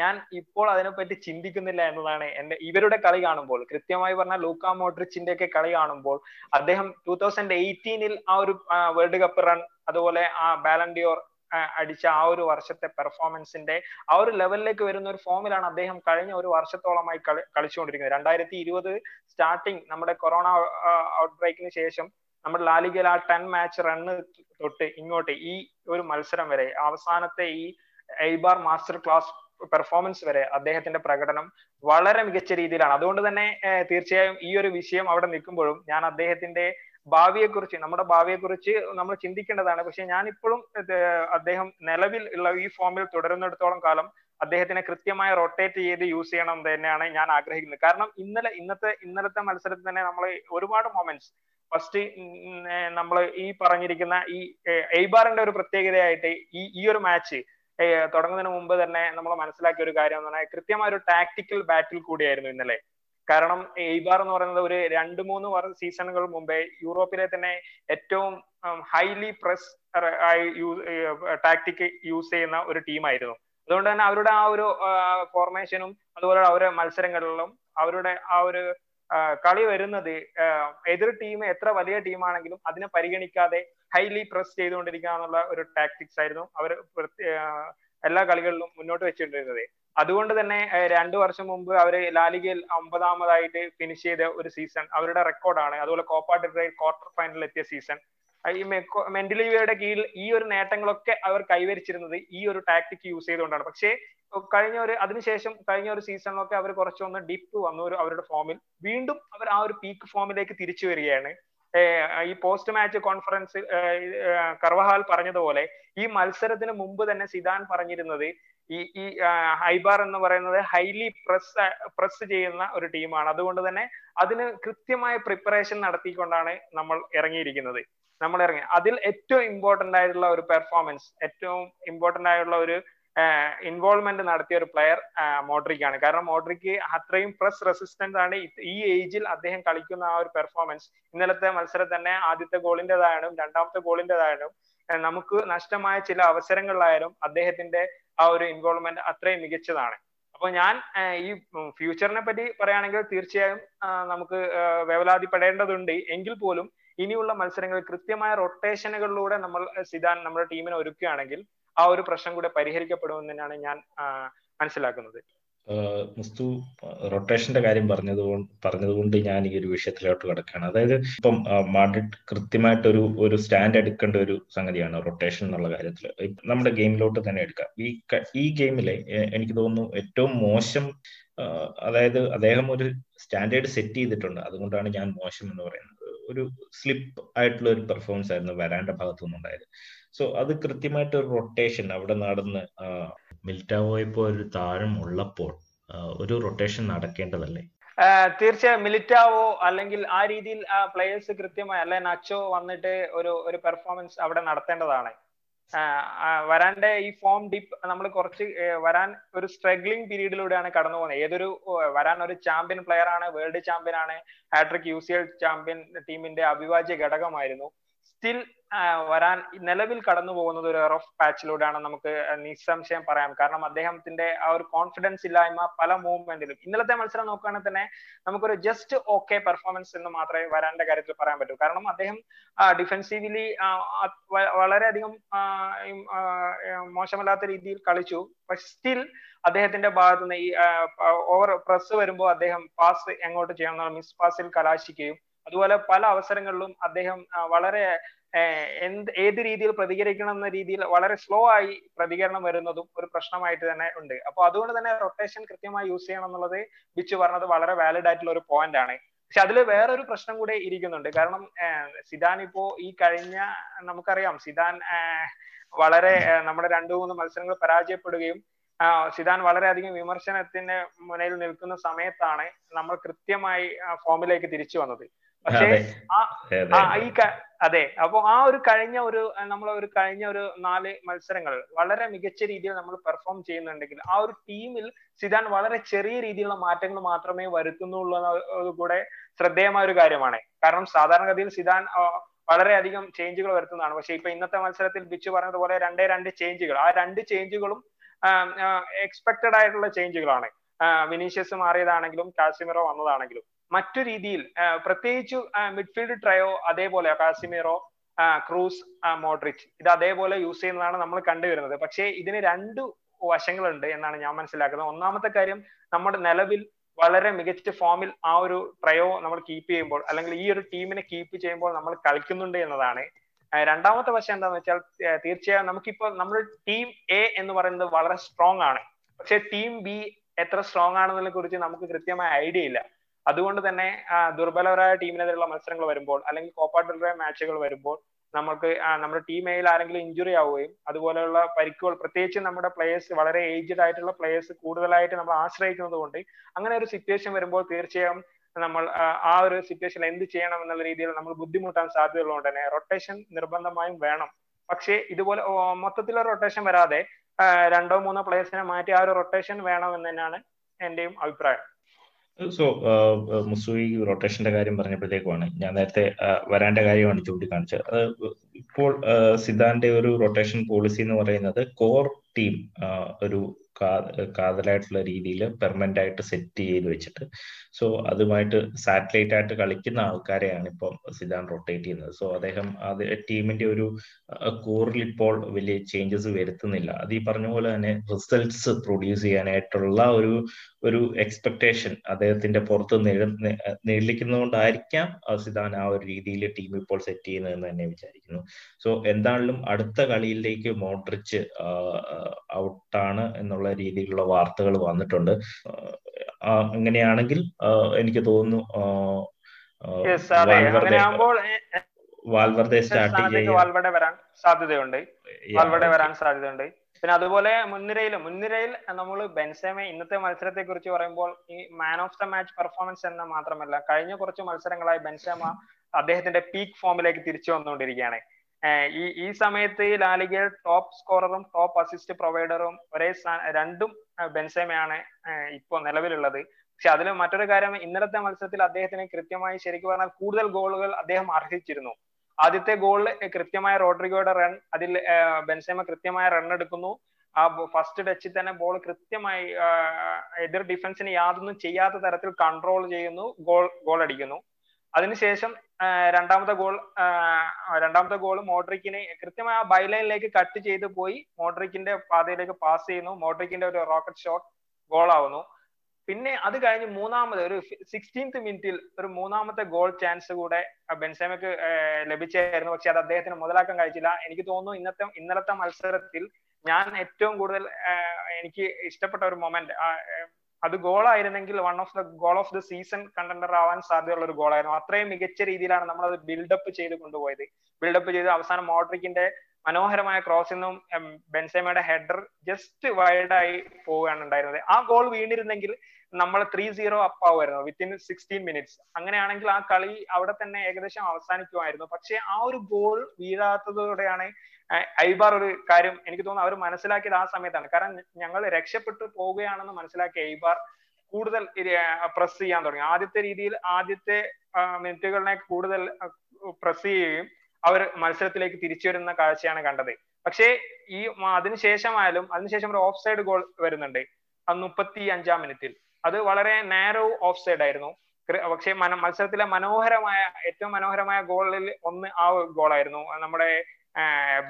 ഞാൻ ഇപ്പോൾ അതിനെപ്പറ്റി ചിന്തിക്കുന്നില്ല എന്നതാണ് എന്റെ ഇവരുടെ കളി കാണുമ്പോൾ. കൃത്യമായി പറഞ്ഞാൽ ലൂക്ക മോഡ്രിച്ചിന്റെ ഒക്കെ കളി കാണുമ്പോൾ അദ്ദേഹം ടൂ തൗസൻഡ് എയ്റ്റീനിൽ ആ ഒരു വേൾഡ് കപ്പ് റൺ അതുപോലെ ആ ബാലൻഡിയോർ അടിച്ച ആ ഒരു വർഷത്തെ പെർഫോമൻസിന്റെ ആ ഒരു ലെവലിലേക്ക് വരുന്ന ഒരു ഫോമിലാണ് അദ്ദേഹം കഴിഞ്ഞ ഒരു വർഷത്തോളമായി കളി കളിച്ചുകൊണ്ടിരിക്കുന്നത്. രണ്ടായിരത്തി ഇരുപത് സ്റ്റാർട്ടിങ് നമ്മുടെ കൊറോണ ഔട്ട് ബ്രേക്കിന് ശേഷം നമ്മുടെ ലാലിഗയിൽ ആ ടെൻ മാച്ച് റണ്ണ് തൊട്ട് ഇങ്ങോട്ട് ഈ ഒരു മത്സരം വരെ അവസാനത്തെ ഈ എയ്ബാർ മാസ്റ്റർ ക്ലാസ് പെർഫോമൻസ് വരെ അദ്ദേഹത്തിന്റെ പ്രകടനം വളരെ മികച്ച രീതിയിലാണ്. അതുകൊണ്ട് തന്നെ തീർച്ചയായും ഈ ഒരു വിഷയം അവിടെ നിൽക്കുമ്പോഴും ഞാൻ അദ്ദേഹത്തിന്റെ ഭാവിയെക്കുറിച്ച് നമ്മുടെ ഭാവിയെക്കുറിച്ച് നമ്മൾ ചിന്തിക്കേണ്ടതാണ്. പക്ഷെ ഞാൻ ഇപ്പോഴും അദ്ദേഹം നിലവിൽ ഉള്ള ഈ ഫോമിൽ തുടരുന്നിടത്തോളം കാലം അദ്ദേഹത്തിനെ കൃത്യമായി റൊട്ടേറ്റ് ചെയ്ത് യൂസ് ചെയ്യണം എന്ന് തന്നെയാണ് ഞാൻ ആഗ്രഹിക്കുന്നത്. കാരണം ഇന്നലെ ഇന്നത്തെ ഇന്നലത്തെ മത്സരത്തിൽ തന്നെ നമ്മൾ ഒരുപാട് മൊമെന്റ്സ് ഫസ്റ്റ് നമ്മൾ ഈ പറഞ്ഞിരിക്കുന്ന ഈ എയ്ബാറിന്റെ ഒരു പ്രത്യേകതയായിട്ട് ഈ ഈ ഒരു മാച്ച് തുടങ്ങുന്നതിന് മുമ്പ് തന്നെ നമ്മൾ മനസ്സിലാക്കിയ ഒരു കാര്യം എന്ന് പറഞ്ഞാൽ കൃത്യമായ ഒരു ടാക്ടിക്കൽ ബാറ്റിൽ കൂടിയായിരുന്നു ഇന്നലെ. കാരണം എയ്ബാർ എന്ന് പറയുന്നത് ഒരു രണ്ട് മൂന്ന് സീസണുകൾ മുമ്പേ യൂറോപ്പിലെ തന്നെ ഏറ്റവും ഹൈലി പ്രസ് ആയി ടാക്ടിക് യൂസ് ചെയ്യുന്ന ഒരു ടീമായിരുന്നു അതുകൊണ്ട് തന്നെ അവരുടെ ആ ഒരു ഫോർമേഷനും അതുപോലെ അവരുടെ മത്സരങ്ങളിലും അവരുടെ ആ ഒരു കളി വരുന്നത് എതിർ ടീം എത്ര വലിയ ടീമാണെങ്കിലും അതിനെ പരിഗണിക്കാതെ ഹൈലി പ്രസ് ചെയ്തുകൊണ്ടിരിക്കുക എന്നുള്ള ഒരു ടാക്ടിക്സ് ആയിരുന്നു അവർ എല്ലാ കളികളിലും മുന്നോട്ട് വെച്ചിട്ടുണ്ടിരുന്നത് അതുകൊണ്ട് തന്നെ രണ്ടു വർഷം മുമ്പ് അവർ ലാലിഗയിൽ ഒമ്പതാമതായിട്ട് ഫിനിഷ് ചെയ്ത ഒരു സീസൺ അവരുടെ റെക്കോർഡാണ് അതുപോലെ കോപ്പ ഡെൽ ക്വാർട്ടർ ഫൈനലിൽ എത്തിയ സീസൺ ഈ മെന്റലിയുടെ കീഴിൽ ഈ ഒരു നേട്ടങ്ങളൊക്കെ അവർ കൈവരിച്ചിരുന്നത് ഈ ഒരു ടാക്ടിക് യൂസ് ചെയ്തുകൊണ്ടാണ്. പക്ഷേ കഴിഞ്ഞ ഒരു അതിനുശേഷം കഴിഞ്ഞ ഒരു സീസണിലൊക്കെ അവർ കുറച്ചൊന്ന് ഡിപ്പ് വന്നു അവരുടെ ഫോമിൽ വീണ്ടും അവർ ആ ഒരു പീക്ക് ഫോമിലേക്ക് തിരിച്ചു വരികയാണ്. ഈ പോസ്റ്റ് മാച്ച് കോൺഫറൻസ് കർവഹാൽ പറഞ്ഞതുപോലെ ഈ മത്സരത്തിന് മുമ്പ് തന്നെ സിദാൻ പറഞ്ഞിരുന്നത് ഈ ഈ ഹൈബാർ എന്ന് പറയുന്നത് ഹൈലി പ്രസ് പ്രസ് ചെയ്യുന്ന ഒരു ടീമാണ് അതുകൊണ്ട് തന്നെ അതിന് കൃത്യമായ പ്രിപ്പറേഷൻ നടത്തിക്കൊണ്ടാണ് നമ്മൾ ഇറങ്ങിയിരിക്കുന്നത്. നമ്മൾ ഇറങ്ങി. അതിൽ ഏറ്റവും ഇമ്പോർട്ടന്റ് ആയിട്ടുള്ള ഒരു പെർഫോമൻസ് ഏറ്റവും ഇമ്പോർട്ടന്റ് ആയിട്ടുള്ള ഒരു ഇൻവോൾവ്മെന്റ് നടത്തിയ ഒരു പ്ലെയർ മോഡ്രിക് ആണ്. കാരണം മോഡ്രിക്ക് അത്രയും പ്രസ് റെസിസ്റ്റന്റ് ആണ്. ഈ ഏജിൽ അദ്ദേഹം കളിക്കുന്ന ആ ഒരു പെർഫോമൻസ് ഇന്നലത്തെ മത്സരം തന്നെ ആദ്യത്തെ ഗോളിന്റെതായാലും രണ്ടാമത്തെ ഗോളിന്റെതായാലും നമുക്ക് നഷ്ടമായ ചില അവസരങ്ങളിലായാലും അദ്ദേഹത്തിന്റെ ആ ഒരു ഇൻവോൾവ്മെന്റ് അത്രയും മികച്ചതാണ്. അപ്പൊ ഞാൻ ഈ ഫ്യൂച്ചറിനെ പറ്റി പറയുകയാണെങ്കിൽ തീർച്ചയായും നമുക്ക് വേവലാതിപ്പെടേണ്ടതുണ്ട്. എങ്കിൽ പോലും ഇനിയുള്ള മത്സരങ്ങളിൽ കൃത്യമായ റൊട്ടേഷനുകളിലൂടെ നമ്മൾ സിദാൻ നമ്മുടെ ടീമിനെ ഒരുക്കുകയാണെങ്കിൽ ആ ഒരു പ്രശ്നം കൂടെ പരിഹരിക്കപ്പെടുമെന്ന് തന്നെയാണ് ഞാൻ മനസ്സിലാക്കുന്നത്. മുസ്തു റൊട്ടേഷന്റെ കാര്യം പറഞ്ഞത് പറഞ്ഞതുകൊണ്ട് ഞാൻ ഈ ഒരു വിഷയത്തിലോട്ട് കിടക്കുകയാണ്. അതായത് ഇപ്പം മാഡ്രിഡ് കൃത്യമായിട്ട് ഒരു ഒരു സ്റ്റാൻഡ് എടുക്കേണ്ട ഒരു സംഗതിയാണ് റൊട്ടേഷൻ എന്നുള്ള കാര്യത്തിൽ നമ്മുടെ ഗെയിമിലോട്ട് തന്നെ എടുക്കാം. ഈ ഈ ഗെയിമിലെ എനിക്ക് തോന്നുന്നു ഏറ്റവും മോശം അതായത് അദ്ദേഹം ഒരു സ്റ്റാൻഡേർഡ് സെറ്റ് ചെയ്തിട്ടുണ്ട്. അതുകൊണ്ടാണ് ഞാൻ മോശം എന്ന് പറയുന്നത്. ഒരു സ്ലിപ്പ് ആയിട്ടുള്ള ഒരു പെർഫോമൻസ് ആയിരുന്നു വരാന്റെ ഭാഗത്തു നിന്നുണ്ടായത് സോ അത് കൃത്യമായിട്ട് ഒരു റൊട്ടേഷൻ അവിടെ നടന്ന് മിൽറ്റാവോയിപ്പോ ഒരു താഴം ഉള്ളപ്പോൾ ഒരു റൊട്ടേഷൻ നടക്കേണ്ടതല്ലേ? തീർച്ചയായും മിലിറ്റാവോ അല്ലെങ്കിൽ ആ രീതിയിൽ പ്ലേയേഴ്സ് കൃത്യമായി അല്ലെ നച്ചോ വന്നിട്ട് ഒരു ഒരു പെർഫോമൻസ് അവിടെ നടത്തേണ്ടതാണ്. വരാന്റെ ഈ ഫോം ഡിപ്പ് നമ്മൾ കുറച്ച് വരാൻ ഒരു സ്ട്രഗ്ലിംഗ് പീരീഡിലൂടെയാണ് കടന്നു പോകുന്നത്. ഏതൊരു വരാൻ ഒരു ചാമ്പ്യൻ പ്ലെയർ ആണ് വേൾഡ് ചാമ്പ്യൻ ആണ് hattrick U C L champion ടീമിന്റെ അവിഭാജ്യ ഘടകമായിരുന്നു. സ്റ്റിൽ വരാൻ നിലവിൽ കടന്നു പോകുന്നത് ഒരു റഫ് പാച്ചിലൂടെയാണ് നമുക്ക് നിസ്സംശയം പറയാം. കാരണം അദ്ദേഹത്തിന്റെ ആ ഒരു കോൺഫിഡൻസ് ഇല്ലായ്മ പല മൂവ്മെന്റിലും ഇന്നലത്തെ മത്സരം നോക്കുകയാണെങ്കിൽ തന്നെ നമുക്കൊരു ജസ്റ്റ് ഓക്കെ പെർഫോമൻസ് എന്ന് മാത്രമേ വരാന്റെ കാര്യത്തിൽ പറയാൻ പറ്റൂ. കാരണം അദ്ദേഹം ഡിഫെൻസീവ്ലി വളരെയധികം മോശമല്ലാത്ത രീതിയിൽ കളിച്ചു. പക്ഷെ സ്റ്റിൽ അദ്ദേഹത്തിന്റെ ഭാഗത്തുനിന്ന് ഈ ഓവർ പ്രസ് വരുമ്പോൾ അദ്ദേഹം പാസ് എങ്ങോട്ട് ചെയ്യണം മിസ് പാസിൽ കലാശിക്കുകയും അതുപോലെ പല അവസരങ്ങളിലും അദ്ദേഹം വളരെ എന്ത് ഏത് രീതിയിൽ പ്രതികരിക്കണം എന്ന രീതിയിൽ വളരെ സ്ലോ ആയി പ്രതികരണം വരുന്നതും ഒരു പ്രശ്നമായിട്ട് തന്നെ ഉണ്ട്. അപ്പൊ അതുകൊണ്ട് തന്നെ റൊട്ടേഷൻ കൃത്യമായി യൂസ് ചെയ്യണം എന്നുള്ളത് ബിച്ചു പറഞ്ഞത് വളരെ വാലിഡ് ആയിട്ടുള്ള ഒരു പോയിന്റ് ആണ്. പക്ഷെ അതിൽ വേറൊരു പ്രശ്നം കൂടെ ഇരിക്കുന്നുണ്ട്. കാരണം സിദാൻ ഇപ്പോ ഈ കഴിഞ്ഞ നമുക്കറിയാം സിദാൻ വളരെ നമ്മുടെ രണ്ടു മൂന്ന് മത്സരങ്ങൾ പരാജയപ്പെടുകയും സിദാൻ വളരെയധികം വിമർശനത്തിന്റെ മുന്നിൽ നിൽക്കുന്ന സമയത്താണ് നമ്മൾ കൃത്യമായി ഫോമിലേക്ക് തിരിച്ചു വന്നത്. പക്ഷേ ആ ഈ അതെ. അപ്പൊ ആ ഒരു കഴിഞ്ഞ ഒരു നമ്മൾ ഒരു കഴിഞ്ഞ ഒരു നാല് മത്സരങ്ങൾ വളരെ മികച്ച രീതിയിൽ നമ്മൾ പെർഫോം ചെയ്യുന്നുണ്ടെങ്കിൽ ആ ഒരു ടീമിൽ സിദാൻ വളരെ ചെറിയ രീതിയിലുള്ള മാറ്റങ്ങൾ മാത്രമേ വരുത്തുന്നുള്ളൂ കൂടെ ശ്രദ്ധേയമായ ഒരു കാര്യമാണ്. കാരണം സാധാരണഗതിയിൽ സിദാൻ വളരെയധികം ചേഞ്ചുകൾ വരുത്തുന്നതാണ്. പക്ഷെ ഇപ്പൊ ഇന്നത്തെ മത്സരത്തിൽ ബിച്ചു പറഞ്ഞതുപോലെ രണ്ടേ രണ്ട് ചേഞ്ചുകൾ ആ രണ്ട് ചേഞ്ചുകളും എക്സ്പെക്ടഡ് ആയിട്ടുള്ള ചേഞ്ചുകളാണ് വിനീഷ്യസ് മാറിയതാണെങ്കിലും കാസിമിറോ വന്നതാണെങ്കിലും. മറ്റു രീതിയിൽ പ്രത്യേകിച്ച് മിഡ്ഫീൽഡ് ട്രയോ അതേപോലെ കാസിമീറോ ക്രൂസ് മോഡ്രിച്ച് ഇത് അതേപോലെ യൂസ് ചെയ്യുന്നതാണ് നമ്മൾ കണ്ടുവരുന്നത്. പക്ഷേ ഇതിന് രണ്ട് വശങ്ങളുണ്ട് എന്നാണ് ഞാൻ മനസ്സിലാക്കുന്നത്. ഒന്നാമത്തെ കാര്യം നമ്മുടെ നിലവിൽ വളരെ മികച്ച ഫോമിൽ ആ ഒരു ട്രയോ നമ്മൾ കീപ്പ് ചെയ്യുമ്പോൾ അല്ലെങ്കിൽ ഈ ഒരു ടീമിനെ കീപ്പ് ചെയ്യുമ്പോൾ നമ്മൾ കളിക്കുന്നുണ്ട് എന്നതാണ്. രണ്ടാമത്തെ വശം എന്താന്ന് വെച്ചാൽ തീർച്ചയായും നമുക്കിപ്പോ നമ്മുടെ ടീം എ എന്ന് പറയുന്നത് വളരെ സ്ട്രോങ് ആണ്. പക്ഷെ ടീം ബി എത്ര സ്ട്രോങ് ആണെന്നതിനെ കുറിച്ച് നമുക്ക് കൃത്യമായ ഐഡിയ ഇല്ല. അതുകൊണ്ട് തന്നെ ദുർബലരായ ടീമിനെതിരെയുള്ള മത്സരങ്ങൾ വരുമ്പോൾ അല്ലെങ്കിൽ കോപ്പ മാച്ചുകൾ വരുമ്പോൾ നമുക്ക് നമ്മുടെ ടീം എയിൽ ആരെങ്കിലും ഇഞ്ചുറി ആവുകയും അതുപോലെയുള്ള പരിക്കുകൾ പ്രത്യേകിച്ച് നമ്മുടെ പ്ലേയേഴ്സ് വളരെ ഏജ്ഡ് ആയിട്ടുള്ള പ്ലേയേഴ്സ് കൂടുതലായിട്ട് നമ്മൾ ആശ്രയിക്കുന്നത് കൊണ്ട് അങ്ങനെ ഒരു സിറ്റുവേഷൻ വരുമ്പോൾ തീർച്ചയായും നമ്മൾ ആ ഒരു സിറ്റുവേഷൻ എന്ത് ചെയ്യണം എന്നുള്ള രീതിയിൽ നമ്മൾ ബുദ്ധിമുട്ടാൻ സാധ്യതയുള്ളതുകൊണ്ട് തന്നെ റൊട്ടേഷൻ നിർബന്ധമായും വേണം. പക്ഷേ ഇതുപോലെ മൊത്തത്തിലൊരു റൊട്ടേഷൻ വരാതെ രണ്ടോ മൂന്നോ പ്ലേയേഴ്സിനെ മാറ്റി ആ ഒരു റൊട്ടേഷൻ വേണം എന്ന് തന്നെയാണ് എന്റെയും അഭിപ്രായം. സോ മുസൂയി റൊട്ടേഷന്റെ കാര്യം പറഞ്ഞപ്പോഴത്തേക്കുമാണ് ഞാൻ നേരത്തെ വരാന്റെ കാര്യമാണ് ചൂണ്ടിക്കാണിച്ചത്. അത് ഇപ്പോൾ സിദാന്റെ ഒരു റൊട്ടേഷൻ പോളിസി എന്ന് പറയുന്നത് കോർ ടീം ഒരു കാതലായിട്ടുള്ള രീതിയിൽ പെർമനന്റ് ആയിട്ട് സെറ്റ് ചെയ്ത് വെച്ചിട്ട്. സോ അതുമായിട്ട് സാറ്റലൈറ്റ് ആയിട്ട് കളിക്കുന്ന ആൾക്കാരെയാണ് ഇപ്പം സിദാൻ റൊട്ടേറ്റ് ചെയ്യുന്നത്. സോ അദ്ദേഹം അത് ടീമിന്റെ ഒരു കോറിൽ ഇപ്പോൾ വലിയ ചേഞ്ചസ് വരുത്തുന്നില്ല. അത് ഈ പറഞ്ഞ പോലെ തന്നെ റിസൾട്ട്സ് പ്രൊഡ്യൂസ് ചെയ്യാനായിട്ടുള്ള ഒരു ഒരു എക്സ്പെക്ടേഷൻ അദ്ദേഹത്തിന്റെ പുറത്ത് നിഴലിക്കുന്നതുകൊണ്ടായിരിക്കാം സിദാൻ ആ ഒരു രീതിയിൽ ടീം ഇപ്പോൾ സെറ്റ് ചെയ്യുന്നതെന്ന് തന്നെ വിചാരിക്കുന്നു. സോ എന്താണെങ്കിലും അടുത്ത കളിയിലേക്ക് മോഡ്രിച്ച് ഔട്ടാണ് എന്നുള്ള രീതിയിലുള്ള വാർത്തകൾ വന്നിട്ടുണ്ട്. അങ്ങനെയാണെങ്കിൽ എനിക്ക് തോന്നുന്നു വാൽവർദെ സ്റ്റാർട്ട് വാൽവടെ വരാൻ സാധ്യതയുണ്ട്. വാൽവടെ വരാൻ സാധ്യതയുണ്ട്. പിന്നെ അതുപോലെ മുൻനിരയിൽ മുൻനിരയിൽ നമ്മൾ ബെൻസേമ ഇന്നത്തെ മത്സരത്തെ കുറിച്ച് പറയുമ്പോൾ ഈ man of the match performance എന്ന മാത്രമല്ല കഴിഞ്ഞ കുറച്ച് മത്സരങ്ങളായി ബെൻസേമ അദ്ദേഹത്തിന്റെ പീക്ക് ഫോമിലേക്ക് തിരിച്ചു വന്നുകൊണ്ടിരിക്കുകയാണ്. ഈ ഈ സമയത്ത് ലാലിഗയിൽ ടോപ്പ് സ്കോററും ടോപ്പ് അസിസ്റ്റ് പ്രൊവൈഡറും ഒരേ രണ്ടും ബെൻസേമയാണ് ഇപ്പോൾ നിലവിലുള്ളത്. പക്ഷെ അതിൽ മറ്റൊരു കാര്യം ഇന്നലത്തെ മത്സരത്തിൽ അദ്ദേഹത്തിന് കൃത്യമായി ശരിക്കും പറഞ്ഞാൽ കൂടുതൽ ഗോളുകൾ അദ്ദേഹം അർഹിച്ചിരുന്നു. ആദ്യത്തെ ഗോളിൽ കൃത്യമായ റോഡ്രിഗോയുടെ റൺ അതിൽ ബെൻസേമ കൃത്യമായ റൺ എടുക്കുന്നു. ആ ഫസ്റ്റ് ടച്ചിൽ തന്നെ ബോൾ കൃത്യമായി എതിർ ഡിഫൻസിന് യാതൊന്നും ചെയ്യാത്ത തരത്തിൽ കൺട്രോൾ ചെയ്യുന്നു ഗോൾ ഗോൾ അടിക്കുന്നു. അതിനുശേഷം രണ്ടാമത്തെ ഗോൾ രണ്ടാമത്തെ ഗോൾ മോഡ്രിക്കിന് കൃത്യമായ ആ ബൈലൈനിലേക്ക് കട്ട് ചെയ്ത് പോയി. മോഡ്രിക്കിന്റെ പാതയിലേക്ക് പാസ് ചെയ്യുന്നു. മോഡ്രിക്കിന്റെ ഒരു റോക്കറ്റ് ഷോട്ട് ഗോൾ ആവുന്നു. പിന്നെ അത് കഴിഞ്ഞ് മൂന്നാമത് ഒരു സിക്സ്റ്റീൻത്ത് മിനിറ്റിൽ ഒരു മൂന്നാമത്തെ ഗോൾ ചാൻസ് കൂടെ ബെൻസേമയ്ക്ക് ലഭിച്ചായിരുന്നു. പക്ഷെ അത് അദ്ദേഹത്തിന് മുതലാക്കാൻ കഴിച്ചില്ല. എനിക്ക് തോന്നുന്നു ഇന്നത്തെ ഇന്നലത്തെ മത്സരത്തിൽ ഞാൻ ഏറ്റവും കൂടുതൽ എനിക്ക് ഇഷ്ടപ്പെട്ട ഒരു മൊമെന്റ് അത് ഗോളായിരുന്നെങ്കിൽ one of the goal of the season contender ആവാൻ സാധ്യതയുള്ള ഒരു ഗോളായിരുന്നു അത്രയും മികച്ച രീതിയിലാണ് നമ്മൾ അത് ബിൽഡപ്പ് ചെയ്ത് കൊണ്ടുപോയത്. ബിൽഡപ്പ് ചെയ്ത് അവസാനം മോഡ്രിക്കിന്റെ മനോഹരമായ ക്രോസിൽ നിന്നും ബെൻസേമയുടെ ഹെഡർ ജസ്റ്റ് വൈഡായി പോവുകയാണ് ഉണ്ടായിരുന്നത്. ആ ഗോൾ വീണിരുന്നെങ്കിൽ നമ്മൾ ത്രീ സീറോ അപ്പ് ആവുമായിരുന്നു വിത്തിൻ സിക്സ്റ്റീൻ മിനിറ്റ്സ് അങ്ങനെയാണെങ്കിൽ ആ കളി അവിടെ തന്നെ ഏകദേശം അവസാനിക്കുമായിരുന്നു. പക്ഷെ ആ ഒരു ഗോൾ വീഴാത്തതോടെയാണ് ഐബാർ ഒരു കാര്യം എനിക്ക് തോന്നുന്നു അവർ മനസ്സിലാക്കിയത് ആ സമയത്താണ്. കാരണം ഞങ്ങൾ രക്ഷപ്പെട്ടു പോവുകയാണെന്ന് മനസ്സിലാക്കിയ ഐബാർ കൂടുതൽ പ്രസ് ചെയ്യാൻ തുടങ്ങി. ആദ്യത്തെ രീതിയിൽ ആദ്യത്തെ മിനിറ്റുകളിനെ കൂടുതൽ പ്രസ് ചെയ്യുകയും അവർ മത്സരത്തിലേക്ക് തിരിച്ചു വരുന്ന കാഴ്ചയാണ് കണ്ടത്. പക്ഷേ ഈ അതിനുശേഷമായാലും അതിനുശേഷം ഒരു ഓഫ് സൈഡ് ഗോൾ വരുന്നുണ്ട് ആ മുപ്പത്തി അഞ്ചാം മിനിറ്റിൽ. അത് വളരെ നേരോ ഓഫ് സൈഡ് ആയിരുന്നു പക്ഷേ മത്സരത്തിലെ മനോഹരമായ ഏറ്റവും മനോഹരമായ ഗോളിൽ ഒന്ന് ആ ഗോളായിരുന്നു. നമ്മുടെ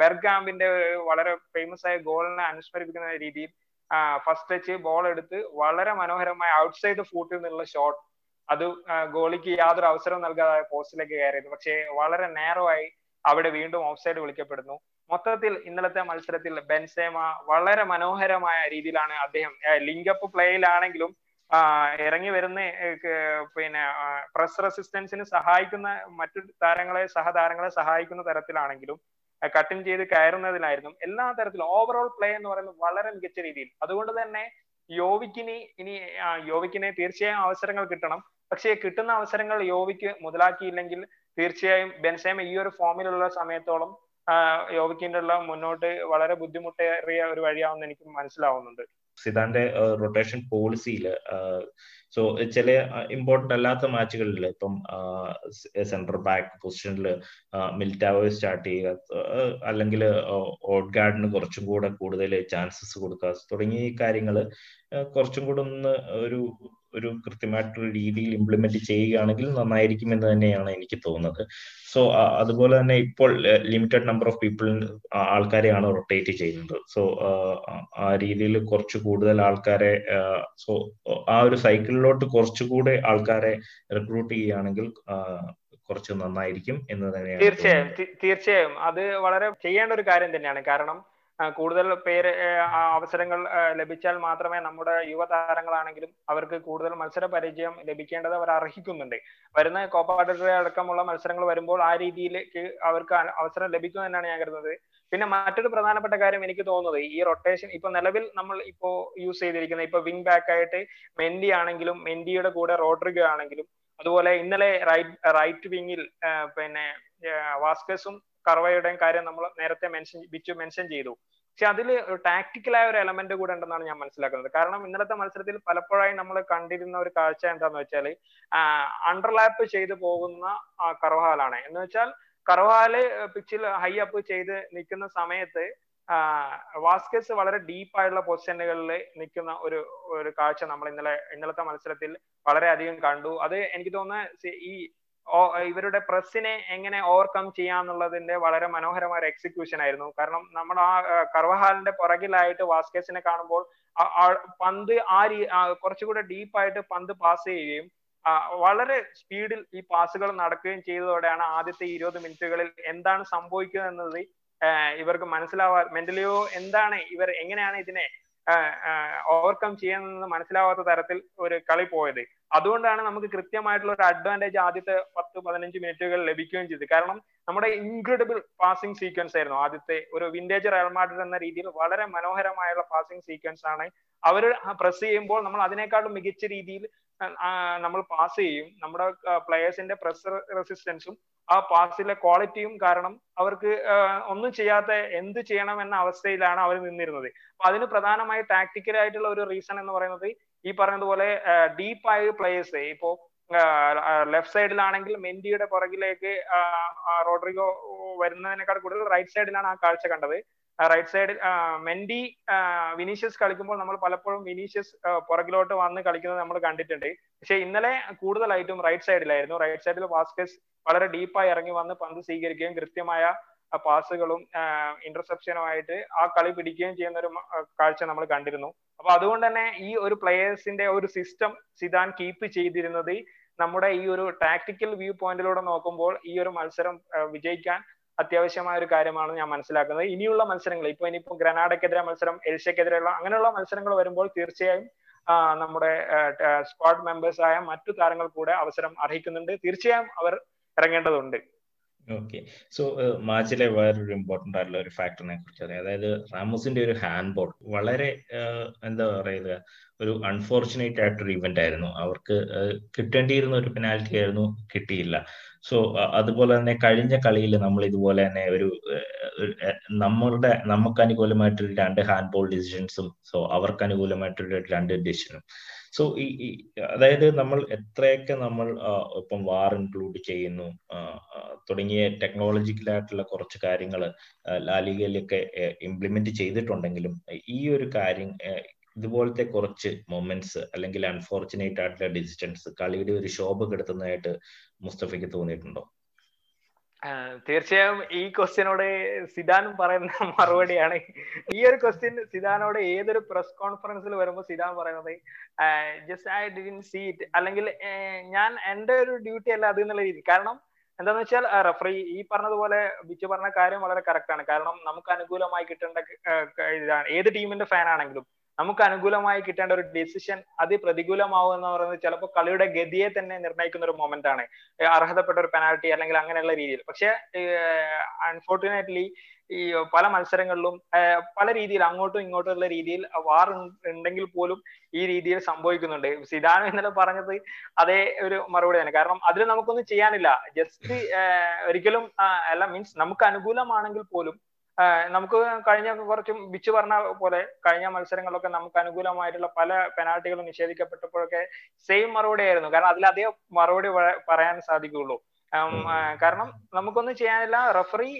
ബെർഗാമ്പിന്റെ വളരെ ഫേമസ് ആയ ഗോളിനെ അനുസ്മരിപ്പിക്കുന്ന രീതിയിൽ ഫസ്റ്റ് ടച്ച് ബോൾ എടുത്ത് വളരെ മനോഹരമായ ഔട്ട്സൈഡ് ഫൂട്ടിൽ നിന്നുള്ള ഷോട്ട് അത് ഗോളിക്ക് യാതൊരു അവസരം നൽകാതെ പോസ്റ്റിലേക്ക് കയറിയത് പക്ഷേ വളരെ നേരോ ആയി അവിടെ വീണ്ടും ഓഫ് സൈഡ് വിളിക്കപ്പെടുന്നു. മൊത്തത്തിൽ ഇന്നലത്തെ മത്സരത്തിൽ ബെൻസേമ വളരെ മനോഹരമായ രീതിയിലാണ് അദ്ദേഹം ലിങ്കപ്പ് പ്ലേയിലാണെങ്കിലും ഇറങ്ങി വരുന്ന പിന്നെ പ്രസ് റെസിസ്റ്റൻസിന് സഹായിക്കുന്ന മറ്റു താരങ്ങളെ സഹതാരങ്ങളെ സഹായിക്കുന്ന തരത്തിലാണെങ്കിലും കട്ടിങ് ചെയ്ത് കയറുന്നതിലായിരുന്നു എല്ലാ തരത്തിലും ഓവറോൾ പ്ലേ എന്ന് പറയുന്നത് വളരെ മികച്ച രീതിയിൽ. അതുകൊണ്ട് തന്നെ യോവിക്കിനി ഇനി യോവിക്കിനെ തീർച്ചയായും അവസരങ്ങൾ കിട്ടണം. പക്ഷേ കിട്ടുന്ന അവസരങ്ങൾ യോവിക്ക് മുതലാക്കിയില്ലെങ്കിൽ തീർച്ചയായും ബെൻസേമ ഈ ഒരു ഫോമിലുള്ള സമയത്തോളം യോവിക്കിന്റെ ഉള്ള മുന്നോട്ട് വളരെ ബുദ്ധിമുട്ടേറിയ ഒരു വഴിയാവുന്ന എനിക്ക് മനസ്സിലാവുന്നുണ്ട്. സിദാന്റെ റൊട്ടേഷൻ പോളിസിയിൽ സോ ചില ഇമ്പോർട്ടന്റ് അല്ലാത്ത മാച്ചുകളിൽ ഇപ്പം സെൻട്രൽ ബാക്ക് പൊസിഷനിൽ മിൽറ്റാവോ സ്റ്റാർട്ട് ചെയ്യുക അല്ലെങ്കിൽ ഓഡ്ഗാർഡിന് കുറച്ചും കൂടെ കൂടുതൽ ചാൻസസ് കൊടുക്കുക തുടങ്ങിയ കാര്യങ്ങൾ കുറച്ചും കൂടെ ഒന്ന് ഒരു ഒരു കൃത്യമായിട്ടുള്ള രീതിയിൽ ഇംപ്ലിമെന്റ് ചെയ്യുകയാണെങ്കിൽ നന്നായിരിക്കും എന്ന് തന്നെയാണ് എനിക്ക് തോന്നുന്നത്. സോ അതുപോലെ തന്നെ ഇപ്പോൾ ലിമിറ്റഡ് നമ്പർ ഓഫ് പീപ്പിൾ ആൾക്കാരെയാണ് റൊട്ടേറ്റ് ചെയ്യുന്നത്. സോ ആ രീതിയിൽ കുറച്ച് കൂടുതൽ ആൾക്കാരെ സോ ആ ഒരു സൈക്കിളിലോട്ട് കുറച്ചുകൂടെ ആൾക്കാരെ റിക്രൂട്ട് ചെയ്യുകയാണെങ്കിൽ കുറച്ച് നന്നായിരിക്കും എന്ന് തന്നെയാണ് തീർച്ചയായും. തീർച്ചയായും. അത് വളരെ ചെയ്യേണ്ട ഒരു കാര്യം തന്നെയാണ്. കാരണം കൂടുതൽ പേര് അവസരങ്ങൾ ലഭിച്ചാൽ മാത്രമേ നമ്മുടെ യുവതാരങ്ങളാണെങ്കിലും അവർക്ക് കൂടുതൽ മത്സര പരിചയം ലഭിക്കേണ്ടത് അവർ അർഹിക്കുന്നുണ്ട്. വരുന്ന കോപ്പ അടക്കമുള്ള മത്സരങ്ങൾ വരുമ്പോൾ ആ രീതിയിലേക്ക് അവർക്ക് അവസരം ലഭിക്കും എന്നാണ് ഞാൻ കരുതുന്നത്. പിന്നെ മറ്റൊരു പ്രധാനപ്പെട്ട കാര്യം എനിക്ക് തോന്നുന്നത് ഈ റൊട്ടേഷൻ ഇപ്പൊ നിലവിൽ നമ്മൾ ഇപ്പോ യൂസ് ചെയ്തിരിക്കുന്ന ഇപ്പൊ വിങ് ബാക്ക് ആയിട്ട് മെൻഡി ആണെങ്കിലും മെൻഡിയുടെ കൂടെ റോഡ്രിഗോ ആണെങ്കിലും അതുപോലെ ഇന്നലെ റൈറ്റ് റൈറ്റ് വിങ്ങിൽ പിന്നെ വാസ്കസും കർവയുടെയും കാര്യം നമ്മൾ നേരത്തെ മെൻഷൻ ബിച്ചു മെൻഷൻ ചെയ്തു. പക്ഷെ അതിൽ ടാക്ടിക്കലായ ഒരു എലമെന്റ് കൂടെ ഉണ്ടെന്നാണ് ഞാൻ മനസ്സിലാക്കുന്നത്. കാരണം ഇന്നലത്തെ മത്സരത്തിൽ പലപ്പോഴായി നമ്മൾ കണ്ടിരുന്ന ഒരു കാഴ്ച എന്താന്ന് വെച്ചാൽ അണ്ടർലാപ്പ് ചെയ്തു പോകുന്ന കർവഹാലാണ് എന്ന് വെച്ചാൽ കർവാൽ പിച്ചിൽ ഹൈ അപ്പ് ചെയ്ത് നിൽക്കുന്ന സമയത്ത് വാസ്കസ് വളരെ ഡീപ്പ് ആയിട്ടുള്ള പൊസിഷനുകളിൽ നിൽക്കുന്ന ഒരു ഒരു കാഴ്ച നമ്മൾ ഇന്നലെ ഇന്നലത്തെ മത്സരത്തിൽ വളരെയധികം കണ്ടു. അത് എനിക്ക് തോന്നുന്നത് ഈ ഇവരുടെ പ്രസ്സിനെ എങ്ങനെ ഓവർകം ചെയ്യാന്നുള്ളതിന്റെ വളരെ മനോഹരമായ എക്സിക്യൂഷൻ ആയിരുന്നു. കാരണം നമ്മൾ ആ കർവഹാലിന്റെ പുറകിലായിട്ട് വാസ്കേസിനെ കാണുമ്പോൾ പന്ത് ആ രീ കുറച്ചുകൂടെ ഡീപ്പായിട്ട് പന്ത് പാസ് ചെയ്യുകയും വളരെ സ്പീഡിൽ ഈ പാസുകൾ നടക്കുകയും ചെയ്തതോടെയാണ് ആദ്യത്തെ ഇരുപത് മിനിറ്റുകളിൽ എന്താണ് സംഭവിക്കുന്നത് എന്നത് ഇവർക്ക് മനസ്സിലാവാ മെന്റലിയോ എന്താണ് ഇവർ എങ്ങനെയാണ് ഇതിനെ ഓവർകം ചെയ്യാൻ മനസ്സിലാവാത്ത തരത്തിൽ ഒരു കളി പോയത്. അതുകൊണ്ടാണ് നമുക്ക് കൃത്യമായിട്ടുള്ള ഒരു അഡ്വാന്റേജ് ആദ്യത്തെ പത്ത് പതിനഞ്ച് മിനിറ്റുകൾ ലഭിക്കുകയും ചെയ്തു കാരണം നമ്മുടെ ഇൻക്രെഡിബിൾ പാസിംഗ് സീക്വൻസ് ആയിരുന്നു ആദ്യത്തെ ഒരു വിന്റേജ് റയൽ മാഡ്രിഡ് എന്ന രീതിയിൽ വളരെ മനോഹരമായുള്ള പാസിംഗ് സീക്വൻസ് ആണ്. അവർ പ്രസ് ചെയ്യുമ്പോൾ നമ്മൾ അതിനേക്കാളും മികച്ച രീതിയിൽ നമ്മൾ പാസ് ചെയ്യും. നമ്മുടെ പ്ലെയേഴ്സിന്റെ പ്രഷർ റെസിസ്റ്റൻസും ആ പാസിലെ ക്വാളിറ്റിയും കാരണം അവർക്ക് ഒന്നും ചെയ്യാത്ത എന്ത് ചെയ്യണം എന്ന അവസ്ഥയിലാണ് അവർ നിന്നിരുന്നത്. അപ്പൊ അതിന് പ്രധാനമായി ടാക്ടിക്കലായിട്ടുള്ള ഒരു റീസൺ എന്ന് പറയുന്നത് ഈ പറഞ്ഞതുപോലെ ഡീപ്പായ പ്ലേയേഴ്സ് ഇപ്പോ ലെഫ്റ്റ് സൈഡിലാണെങ്കിൽ മെൻഡിയുടെ പുറകിലേക്ക് റോഡ്രിഗോ വരുന്നതിനേക്കാൾ കൂടുതൽ റൈറ്റ് സൈഡിലാണ് ആ കാഴ്ച കണ്ടത്. റൈറ്റ് സൈഡിൽ മെൻഡി വിനീഷ്യസ് കളിക്കുമ്പോൾ നമ്മൾ പലപ്പോഴും വിനീഷ്യസ് പുറകിലോട്ട് വന്ന് കളിക്കുന്നത് നമ്മൾ കണ്ടിട്ടുണ്ട്. പക്ഷെ ഇന്നലെ കൂടുതലായിട്ടും റൈറ്റ് സൈഡിലായിരുന്നു റൈറ്റ് സൈഡിൽ വാസ്കസ് വളരെ ഡീപ്പായി ഇറങ്ങി വന്ന് പന്ത് സ്വീകരിക്കുകയും കൃത്യമായ പാസുകളും ഇന്റർസെപ്ഷനുമായിട്ട് ആ കളി പിടിക്കുകയും ചെയ്യുന്ന ഒരു കാഴ്ച നമ്മൾ കണ്ടിരുന്നു. അപ്പൊ അതുകൊണ്ട് തന്നെ ഈ ഒരു പ്ലേയേഴ്സിന്റെ ഒരു സിസ്റ്റം സിദാൻ കീപ്പ് ചെയ്തിരുന്നത് നമ്മുടെ ഈ ഒരു ടാക്ടിക്കൽ വ്യൂ പോയിന്റിലൂടെ നോക്കുമ്പോൾ ഈ ഒരു മത്സരം വിജയിക്കാൻ അത്യാവശ്യമായ ഒരു കാര്യമാണ് ഞാൻ മനസ്സിലാക്കുന്നത്. ഇനിയുള്ള മത്സരങ്ങൾ ഇപ്പൊ ഇനിയിപ്പോ ഗ്രനാഡക്കെതിരെ മത്സരം എൽഷ്യക്കെതിരെയുള്ള അങ്ങനെയുള്ള മത്സരങ്ങൾ വരുമ്പോൾ തീർച്ചയായും നമ്മുടെ സ്ക്വാഡ് മെമ്പേഴ്സ് ആയ മറ്റു താരങ്ങൾ കൂടെ അവസരം അർഹിക്കുന്നുണ്ട്. തീർച്ചയായും അവർ ഇറങ്ങേണ്ടതുണ്ട്. ഓക്കെ സോ മാച്ചിലെ വേറൊരു ഇമ്പോർട്ടന്റ് ആയിട്ടുള്ള ഒരു ഫാക്ടറിനെ കുറിച്ച് അറിയാം അതായത് റാമോസിന്റെ ഒരു ഹാൻഡ് ബോൾ വളരെ എന്താ പറയുക ഒരു അൺഫോർച്ചുനേറ്റ് ആയിട്ടൊരു ഇവന്റ് ആയിരുന്നു. അവർക്ക് കിട്ടേണ്ടിയിരുന്ന ഒരു പെനാൽറ്റി ആയിരുന്നു കിട്ടിയില്ല. സോ അതുപോലെ തന്നെ കഴിഞ്ഞ കളിയിൽ നമ്മൾ ഇതുപോലെ തന്നെ ഒരു നമ്മളുടെ നമുക്ക് അനുകൂലമായിട്ടൊരു രണ്ട് ഹാൻഡ് ബോൾ ഡിസിഷൻസും സോ അവർക്ക് അനുകൂലമായിട്ടൊരു രണ്ട് ഡിസിഷനും സോ ഈ അതായത് നമ്മൾ എത്രയൊക്കെ നമ്മൾ ഇപ്പം വാർ ഇൻക്ലൂഡ് ചെയ്യുന്നു തുടങ്ങിയ ടെക്നോളജിക്കലായിട്ടുള്ള കുറച്ച് കാര്യങ്ങൾ ലാലികയിലൊക്കെ ഇംപ്ലിമെന്റ് ചെയ്തിട്ടുണ്ടെങ്കിലും ഈ ഒരു കാര്യം ഇതുപോലത്തെ കുറച്ച് മൊമെന്റ്സ് അല്ലെങ്കിൽ അൺഫോർച്ചുനേറ്റ് ആയിട്ടുള്ള ഡിസിഷൻസ് കളിയുടെ ഒരു ശോഭ കെടുത്തുന്നതായിട്ട് മുസ്തഫയ്ക്ക് തോന്നിയിട്ടുണ്ടോ? തീർച്ചയായും ഈ ക്വസ്റ്റ്യനോട് സിദാൻ പറയുന്ന മറുപടിയാണ്. ഈ ഒരു ക്വസ്റ്റ്യൻ സിദാനോട് ഏതൊരു പ്രസ് കോൺഫറൻസിൽ വരുമ്പോൾ സിദാൻ പറയുന്നത് just I didn't see it അല്ലെങ്കിൽ ഞാൻ എന്റെ ഒരു ഡ്യൂട്ടി അല്ല അത് എന്നുള്ള രീതി. കാരണം എന്താന്ന് വെച്ചാൽ റഫറി ഈ പറഞ്ഞതുപോലെ ബിച്ചു പറഞ്ഞ കാര്യം വളരെ കറക്റ്റ് ആണ്. കാരണം നമുക്ക് അനുകൂലമായി കിട്ടേണ്ട ഇതാണ്. ഏത് ടീമിന്റെ ഫാൻ ആണെങ്കിലും നമുക്ക് അനുകൂലമായി കിട്ടേണ്ട ഒരു ഡിസിഷൻ അത് പ്രതികൂലമാവും എന്ന് പറയുന്നത് ചിലപ്പോൾ കളിയുടെ ഗതിയെ തന്നെ നിർണയിക്കുന്ന ഒരു മൊമെന്റ് ആണ്. അർഹതപ്പെട്ട ഒരു പെനാൾട്ടി അല്ലെങ്കിൽ അങ്ങനെയുള്ള രീതിയിൽ. പക്ഷെ അൺഫോർച്ചുനേറ്റ്ലി ഈ പല മത്സരങ്ങളിലും പല രീതിയിൽ അങ്ങോട്ടും ഇങ്ങോട്ടും ഉള്ള രീതിയിൽ വാർ ഉണ്ടെങ്കിൽ പോലും ഈ രീതിയിൽ സംഭവിക്കുന്നുണ്ട്. സിദാൻ ഇന്നലെ പറഞ്ഞത് അതേ ഒരു മറുപടി തന്നെ. കാരണം അതിൽ നമുക്കൊന്നും ചെയ്യാനില്ല. ജസ്റ്റ് ഒരിക്കലും അല്ല മീൻസ് നമുക്ക് അനുകൂലമാണെങ്കിൽ പോലും നമുക്ക് കഴിഞ്ഞ കുറച്ചും ബിച്ച് പറഞ്ഞ പോലെ കഴിഞ്ഞ മത്സരങ്ങളിലൊക്കെ നമുക്ക് അനുകൂലമായിട്ടുള്ള പല പെനാൾട്ടികളും നിഷേധിക്കപ്പെട്ടപ്പോഴൊക്കെ സെയിം മറുപടി ആയിരുന്നു. കാരണം അതിൽ അതേ മറുപടി പറയാൻ സാധിക്കുകയുള്ളൂ. കാരണം നമുക്കൊന്നും ചെയ്യാനില്ല. റഫറി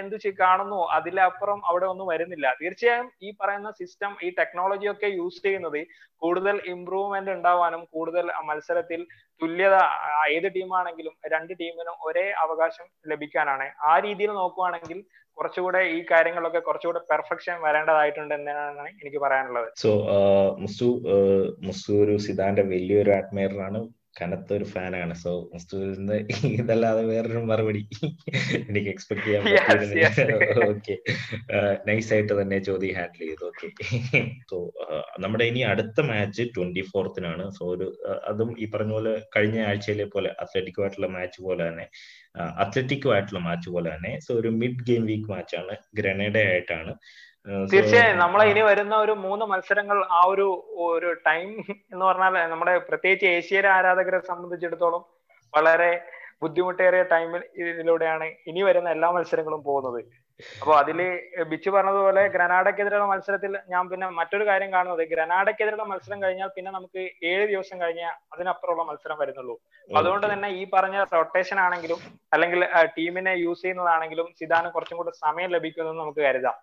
എന്ത് കാണുന്നു അതിലപ്പുറം അവിടെ ഒന്നും വരുന്നില്ല. തീർച്ചയായും ഈ പറയുന്ന സിസ്റ്റം ഈ ടെക്നോളജി ഒക്കെ യൂസ് ചെയ്യുന്നത് കൂടുതൽ ഇമ്പ്രൂവ്മെന്റ് ഉണ്ടാവാനും കൂടുതൽ മത്സരത്തിൽ തുല്യത ഏത് ടീമാണെങ്കിലും രണ്ട് ടീമിനും ഒരേ അവകാശം ലഭിക്കാനാണ്. ആ രീതിയിൽ നോക്കുവാണെങ്കിൽ കുറച്ചുകൂടെ ഈ കാര്യങ്ങളൊക്കെ കുറച്ചുകൂടെ പെർഫെക്ഷൻ വരേണ്ടതായിട്ടുണ്ട് എന്നാണ് എനിക്ക് പറയാനുള്ളത്. സോ മുസ്തു മുസ്തു ഒരു സിദാന്റെ വലിയൊരു അഡ്മയറാണ് കനത്ത ഒരു ഫാനാണ്. സോ മുസ്തുവിന്ന് ഇതല്ലാതെ വേറൊരു മറുപടി എനിക്ക് എക്സ്പെക്ട് ചെയ്യാൻ പറ്റിയിരുന്നില്ല. ഓക്കെ നൈസ് ആയിട്ട് തന്നെ ചോദ്യം ഹാൻഡിൽ ചെയ്തു. ഓക്കെ സോ നമ്മുടെ ഇനി അടുത്ത മാച്ച് ട്വന്റി ഫോർത്തിനാണ് സോ ഒരു അതും ഈ പറഞ്ഞ പോലെ കഴിഞ്ഞ ആഴ്ചയിലെ പോലെ അത്ലറ്റിക്കുമായിട്ടുള്ള മാച്ച് പോലെ തന്നെ അത്ലറ്റിക്കുമായിട്ടുള്ള മാച്ച് പോലെ തന്നെ. സോ ഒരു മിഡ് ഗെയിം വീക്ക് മാച്ചാണ് ഗ്രനേഡ ആയിട്ടാണ് തീർച്ചയായും. നമ്മളെ ഇനി വരുന്ന ഒരു മൂന്ന് മത്സരങ്ങൾ ആ ഒരു ഒരു ടൈം എന്ന് പറഞ്ഞാൽ നമ്മുടെ പ്രത്യേകിച്ച് ഏഷ്യൻ ആരാധകരെ സംബന്ധിച്ചിടത്തോളം വളരെ ബുദ്ധിമുട്ടേറിയ ടൈമിൽ ഇതിലൂടെയാണ് ഇനി വരുന്ന എല്ലാ മത്സരങ്ങളും പോകുന്നത്. അപ്പൊ അതിൽ ബിച്ചു പറഞ്ഞതുപോലെ ഗ്രനാഡക്കെതിരെയുള്ള മത്സരത്തിൽ ഞാൻ പിന്നെ മറ്റൊരു കാര്യം കാണുന്നത്. ഗ്രനാഡക്കെതിരെയുള്ള മത്സരം കഴിഞ്ഞാൽ പിന്നെ നമുക്ക് ഏഴ് ദിവസം കഴിഞ്ഞാൽ അതിനപ്പുറമുള്ള മത്സരം വരുന്നുള്ളൂ. അതുകൊണ്ട് തന്നെ ഈ പറഞ്ഞ റൊട്ടേഷൻ ആണെങ്കിലും അല്ലെങ്കിൽ ടീമിനെ യൂസ് ചെയ്യുന്നതാണെങ്കിലും സിദാന് കുറച്ചും കൂടെ സമയം ലഭിക്കുമെന്ന് നമുക്ക് കരുതാം.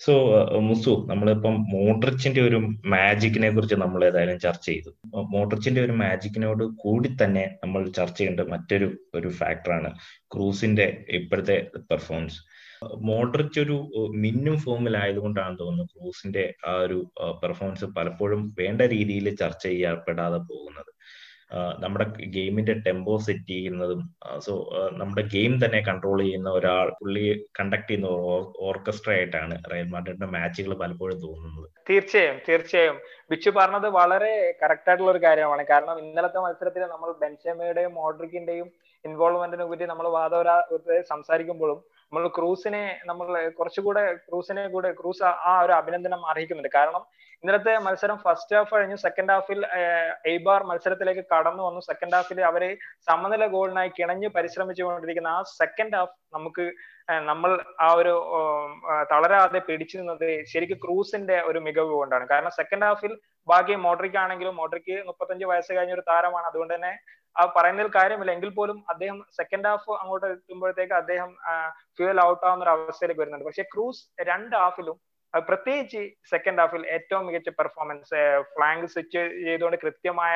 സോ മുസു നമ്മളിപ്പം മോഡ്രിച്ചിന്റെ ഒരു മാജിക്കിനെ കുറിച്ച് നമ്മൾ ഏതായാലും ചർച്ച ചെയ്തു. മോഡ്രിച്ചിന്റെ ഒരു മാജിക്കിനോട് കൂടി തന്നെ നമ്മൾ ചർച്ച ചെയ്യേണ്ട മറ്റൊരു ഒരു ഫാക്ടറാണ് ക്രൂസിന്റെ ഇപ്പോഴത്തെ പെർഫോമൻസ് മോഡ്രിച്ച് ഒരു മിന്നും ഫോമിലായതുകൊണ്ടാണ് തോന്നുന്നു ക്രൂസിന്റെ ആ ഒരു പെർഫോമൻസ് പലപ്പോഴും വേണ്ട രീതിയിൽ ചർച്ച ചെയ്യപ്പെടാതെ പോകുന്നത്. നമ്മുടെ ഗെയിമിന്റെ ടെമ്പോ സെറ്റ് ചെയ്യുന്നതും സോ നമ്മുടെ ഗെയിം തന്നെ കൺട്രോൾ ചെയ്യുന്ന ഒരാൾ പുള്ളി കണ്ടക്ട് ചെയ്യുന്ന ഓർക്കസ്ട്ര ആയിട്ടാണ് റയൽ മാഡ്രിഡിന്റെ മാച്ചുകൾ പലപ്പോഴും തോന്നുന്നത്. തീർച്ചയായും തീർച്ചയായും. ബിച്ചു പറഞ്ഞത് വളരെ കറക്റ്റ് ആയിട്ടുള്ള ഒരു കാര്യമാണ്. കാരണം ഇന്നലത്തെ മത്സരത്തിൽ നമ്മൾ ബെൻസമയുടെയും മോഡ്രിക്കിന്റെയും ഇൻവോൾവ്മെന്റിനെ പറ്റി നമ്മൾ വാദവര സംസാരിക്കുമ്പോഴും നമ്മൾ ക്രൂസിനെ നമ്മൾ കുറച്ചുകൂടെ ക്രൂസിനെ കൂടെ ക്രൂസ് ആ ഒരു അഭിനന്ദനം അർഹിക്കുന്നുണ്ട്. കാരണം ഇന്നലത്തെ മത്സരം ഫസ്റ്റ് ഹാഫ് കഴിഞ്ഞു സെക്കൻഡ് ഹാഫിൽ എയ്ബാർ മത്സരത്തിലേക്ക് കടന്നു വന്നു. സെക്കൻഡ് ഹാഫിൽ അവരെ സമനില ഗോളിനായി കിണഞ്ഞ് പരിശ്രമിച്ചുകൊണ്ടിരിക്കുന്ന ആ സെക്കൻഡ് ഹാഫ് നമുക്ക് നമ്മൾ ആ ഒരു തളരാതെ പിടിച്ചു നിന്നത് ശരിക്കും ക്രൂസിന്റെ ഒരു മികവ് കൊണ്ടാണ്. കാരണം സെക്കൻഡ് ഹാഫിൽ ബാക്കി മോഡ്രിക് ആണെങ്കിലും മോഡ്രിക്ക് മുപ്പത്തഞ്ച് വയസ്സ് കഴിഞ്ഞ ഒരു താരമാണ്. അതുകൊണ്ട് തന്നെ ആ പറയുന്നതിൽ കാര്യമില്ല. എങ്കിൽ പോലും അദ്ദേഹം സെക്കൻഡ് ഹാഫ് അങ്ങോട്ട് എത്തുമ്പോഴത്തേക്ക് അദ്ദേഹം ഫ്യൂൽ ഔട്ട് ആവുന്ന ഒരു അവസ്ഥയിലേക്ക് വരുന്നുണ്ട്. പക്ഷെ ക്രൂസ് രണ്ട് ഹാഫിലും പ്രത്യേകിച്ച് സെക്കൻഡ് ഹാഫിൽ ഏറ്റവും മികച്ച പെർഫോമൻസ് ഫ്ലാങ്ക് സ്വിച്ച് ചെയ്തുകൊണ്ട് കൃത്യമായ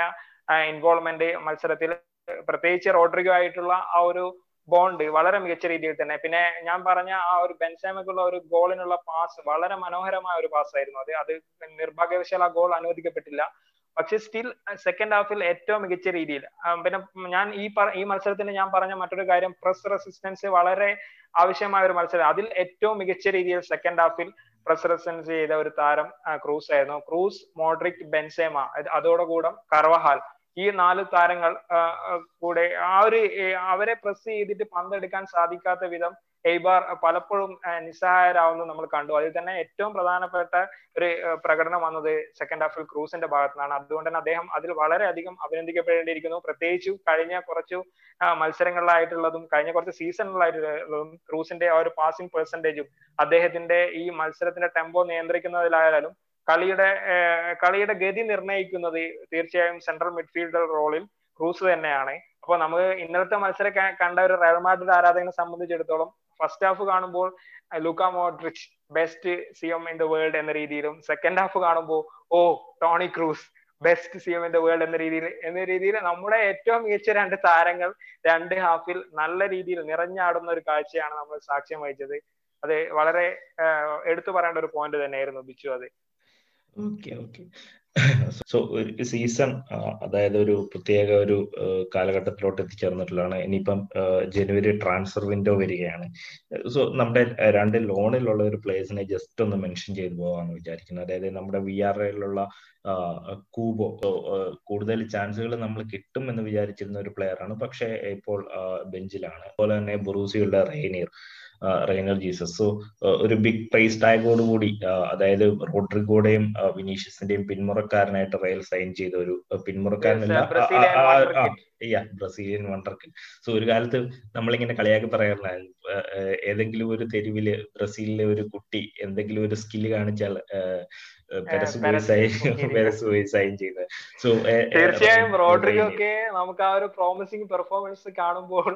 ഇൻവോൾവ്മെന്റ് മത്സരത്തിൽ പ്രത്യേകിച്ച് റോഡ്രിഗോ ആയിട്ടുള്ള ആ ഒരു ബോണ്ട് വളരെ മികച്ച രീതിയിൽ തന്നെ. പിന്നെ ഞാൻ പറഞ്ഞ ആ ഒരു ബെൻസാമക്കുള്ള ഒരു ഗോളിനുള്ള പാസ് വളരെ മനോഹരമായ ഒരു പാസ് ആയിരുന്നു. അത് അത് നിർഭാഗ്യവശാൽ ആ ഗോൾ അനുവദിക്കപ്പെട്ടില്ല. പക്ഷെ സ്റ്റിൽ സെക്കൻഡ് ഹാഫിൽ ഏറ്റവും മികച്ച രീതിയിൽ. പിന്നെ ഞാൻ ഈ ഈ മത്സരത്തിന് ഞാൻ പറഞ്ഞ മറ്റൊരു കാര്യം പ്രസ് റെസിസ്റ്റൻസ് വളരെ ആവശ്യമായ ഒരു മത്സരം. അതിൽ ഏറ്റവും മികച്ച രീതിയിൽ സെക്കൻഡ് ഹാഫിൽ പ്രസ് റെസിസ്റ്റൻസ് ചെയ്ത ഒരു താരം ക്രൂസ് ആയിരുന്നു. Kroos Modric Benzema. അതോടുകൂടെ കർവഹാൽ. ഈ നാല് താരങ്ങൾ കൂടെ ആ ഒരു അവരെ പ്രസ് ചെയ്തിട്ട് പന്തെടുക്കാൻ സാധിക്കാത്ത വിധം എയ്ബാർ പലപ്പോഴും നിസ്സഹായരാവുന്നത് നമ്മൾ കണ്ടു. അതിൽ തന്നെ ഏറ്റവും പ്രധാനപ്പെട്ട ഒരു പ്രകടനം വന്നത് സെക്കൻഡ് ഹാഫിൽ ക്രൂസിന്റെ ഭാഗത്തു നിന്നാണ് അതുകൊണ്ട് തന്നെ അദ്ദേഹം അതിൽ വളരെയധികം അഭിനന്ദിക്കപ്പെടേണ്ടിയിരിക്കുന്നു. പ്രത്യേകിച്ച് കഴിഞ്ഞ കുറച്ചു മത്സരങ്ങളിലായിട്ടുള്ളതും കഴിഞ്ഞ കുറച്ച് സീസണുകളായിട്ടുള്ളതും ക്രൂസിന്റെ ആ ഒരു പാസിംഗ് പെർസെന്റേജും അദ്ദേഹത്തിന്റെ ഈ മത്സരത്തിന്റെ ടെമ്പോ നിയന്ത്രിക്കുന്നതിലായാലും കളിയുടെ കളിയുടെ ഗതി നിർണയിക്കുന്നത് തീർച്ചയായും സെൻട്രൽ മിഡ്ഫീൽഡർ റോളിൽ ക്രൂസ് തന്നെയാണ്. അപ്പൊ നമുക്ക് ഇന്നലത്തെ മത്സരം കണ്ട ഒരു റയൽ മാഡ്രിഡ് ആരാധകനെ സംബന്ധിച്ചിടത്തോളം ഫസ്റ്റ് ഹാഫ് കാണുമ്പോൾ Luka Modric best C M in the world എന്ന രീതിയിലും സെക്കൻഡ് ഹാഫ് കാണുമ്പോൾ ഓ Toni Kroos best C M in the world എന്ന രീതിയിൽ എന്ന രീതിയിൽ നമ്മുടെ ഏറ്റവും മികച്ച രണ്ട് താരങ്ങൾ രണ്ട് ഹാഫിൽ നല്ല രീതിയിൽ നിറഞ്ഞാടുന്ന ഒരു കാഴ്ചയാണ് നമ്മൾ സാക്ഷ്യം വഹിച്ചത്. അത് വളരെ എടുത്തു പറയേണ്ട ഒരു പോയിന്റ് തന്നെയായിരുന്നു ബിച്ചു അത്. Okay okay. സോ ഒരു സീസൺ അതായത് ഒരു പ്രത്യേക ഒരു കാലഘട്ടത്തിലോട്ട് എത്തിച്ചേർന്നിട്ടുള്ളതാണ്. ഇനിയിപ്പം ജനുവരി ട്രാൻസ്ഫർ വിൻഡോ വരികയാണ്. സോ നമ്മുടെ രണ്ട് ലോണിലുള്ള ഒരു പ്ലേയേഴ്സിനെ ജസ്റ്റ് ഒന്ന് മെൻഷൻ ചെയ്തു പോകാമെന്ന് വിചാരിക്കുന്നു. അതായത് നമ്മുടെ വി ആർ ഐയിലുള്ള കൂബോ കൂടുതൽ ചാൻസുകൾ നമ്മൾ കിട്ടും എന്ന് വിചാരിച്ചിരുന്ന ഒരു പ്ലെയർ ആണ്. പക്ഷേ ഇപ്പോൾ ബെഞ്ചിലാണ്. അതുപോലെ തന്നെ ബുറൂസിയുള്ള റെയ്നിയർ റെയ്നർ ജീസസ്. സോ ഒരു ബിഗ് പ്രൈസ് ടാഗോട് കൂടി അതായത് റോഡ്രിഗോയുടെയും വിനീഷ്യസിന്റെയും പിന്മുറക്കാരനായിട്ട് റയൽ സൈൻ ചെയ്ത ഒരു പിന്മുറക്കാരനല്ല ബ്രസീലിയൻ വണ്ടർക്ക് സോ ഒരു കാലത്ത് നമ്മളിങ്ങനെ കളിയാക്കി പറയാറുണ്ടായിരുന്നു ഏതെങ്കിലും ഒരു തെരുവിൽ ബ്രസീലിലെ ഒരു കുട്ടി എന്തെങ്കിലും ഒരു സ്കില്ല് കാണിച്ചാൽ സോ തീർച്ചയായും റോഡ്രിഗോ ഒക്കെ നമുക്ക് ആ ഒരു പ്രോമിസിങ് പെർഫോമൻസ് കാണുമ്പോൾ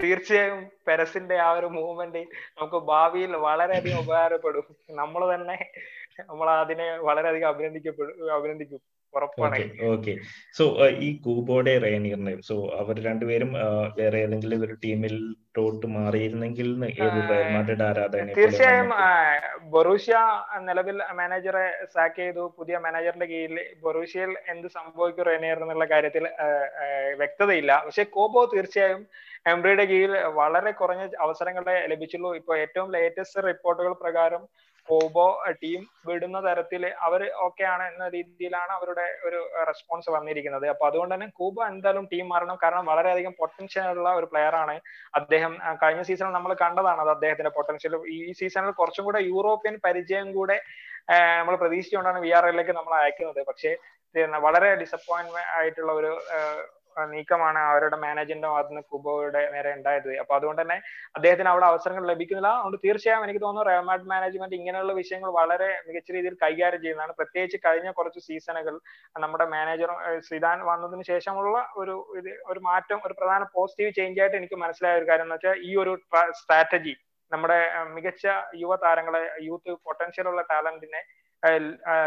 തീർച്ചയായും പെരസിന്റെ ആ ഒരു മൂവ്മെന്റ് നമുക്ക് ഭാവിയിൽ വളരെയധികം ഉപകാരപ്പെടും. നമ്മൾ തന്നെ നമ്മൾ അതിനെ വളരെയധികം അഭിനന്ദിക്കപ്പെടും അഭിനന്ദിക്കും. ഓക്കെ സോ ഈ കൂബോടെ റേനിയറിനെ സോ അവർ രണ്ടുപേരും വേറെ ഏതെങ്കിലും ഒരു ടീമിലോട്ട് മാറിയിരുന്നെങ്കിൽ തീർച്ചയായും ബൊറൂഷ്യ നിലവിൽ മാനേജറെ സാക്ക് ചെയ്തു. പുതിയ മാനേജറിന്റെ കീഴിൽ ബൊറൂഷ്യയിൽ എന്ത് സംഭവിക്കും റേനിയർ എന്നുള്ള കാര്യത്തിൽ വ്യക്തതയില്ല. പക്ഷെ കോബോ തീർച്ചയായും എംബ്രിയുടെ കീഴിൽ വളരെ കുറഞ്ഞ അവസരങ്ങളെ ലഭിച്ചുള്ളൂ. ഇപ്പൊ ഏറ്റവും ലേറ്റസ്റ്റ് റിപ്പോർട്ടുകൾ പ്രകാരം കോബോ ടീം വിടുന്ന തരത്തിൽ അവർ ആണ് എന്ന രീതിയിലാണ് അവരുടെ ഒരു റെസ്പോൺസ് വന്നിരിക്കുന്നത്. അപ്പൊ അതുകൊണ്ട് തന്നെ കൂബ എന്തായാലും ടീം മാറണം. കാരണം വളരെയധികം പൊട്ടൻഷ്യൽ ഉള്ള ഒരു പ്ലെയർ ആണ് അദ്ദേഹം. കഴിഞ്ഞ സീസണിൽ നമ്മൾ കണ്ടതാണ് അത് അദ്ദേഹത്തിന്റെ പൊട്ടൻഷ്യൽ ഈ സീസണിൽ കുറച്ചും കൂടെ യൂറോപ്യൻ പരിചയം കൂടെ നമ്മൾ പ്രതീക്ഷിച്ചുകൊണ്ടാണ് വി ആർ എല്ലിലേക്ക് നമ്മൾ അയക്കുന്നത്. പക്ഷേ വളരെ ഡിസപ്പോയിന്റ്മെന്റ് ആയിട്ടുള്ള ഒരു നീക്കമാണ് അവരുടെ മാനേജറിന്റെ ഭാഗത്തുനിന്ന് കുബോയുടെ നേരെ ഉണ്ടായത്. അപ്പൊ അതുകൊണ്ട് തന്നെ അദ്ദേഹത്തിന് അവിടെ അവസരങ്ങൾ ലഭിക്കുന്നില്ല. അതുകൊണ്ട് തീർച്ചയായും എനിക്ക് തോന്നുന്നു റയൽ മാഡ് മാനേജ്മെന്റ് ഇങ്ങനെയുള്ള വിഷയങ്ങൾ വളരെ മികച്ച രീതിയിൽ കൈകാര്യം ചെയ്യുന്നതാണ്. പ്രത്യേകിച്ച് കഴിഞ്ഞ കുറച്ച് സീസണുകൾ നമ്മുടെ മാനേജർ സിദാൻ വന്നതിന് ശേഷമുള്ള ഒരു ഇത് ഒരു മാറ്റം ഒരു പ്രധാന പോസിറ്റീവ് ചേഞ്ച് ആയിട്ട് എനിക്ക് മനസ്സിലായ ഒരു കാര്യം എന്ന് വെച്ചാൽ ഈ ഒരു സ്ട്രാറ്റജി നമ്മുടെ മികച്ച യുവ താരങ്ങളെ യൂത്ത് പൊട്ടൻഷ്യൽ ഉള്ള ടാലന്റിനെ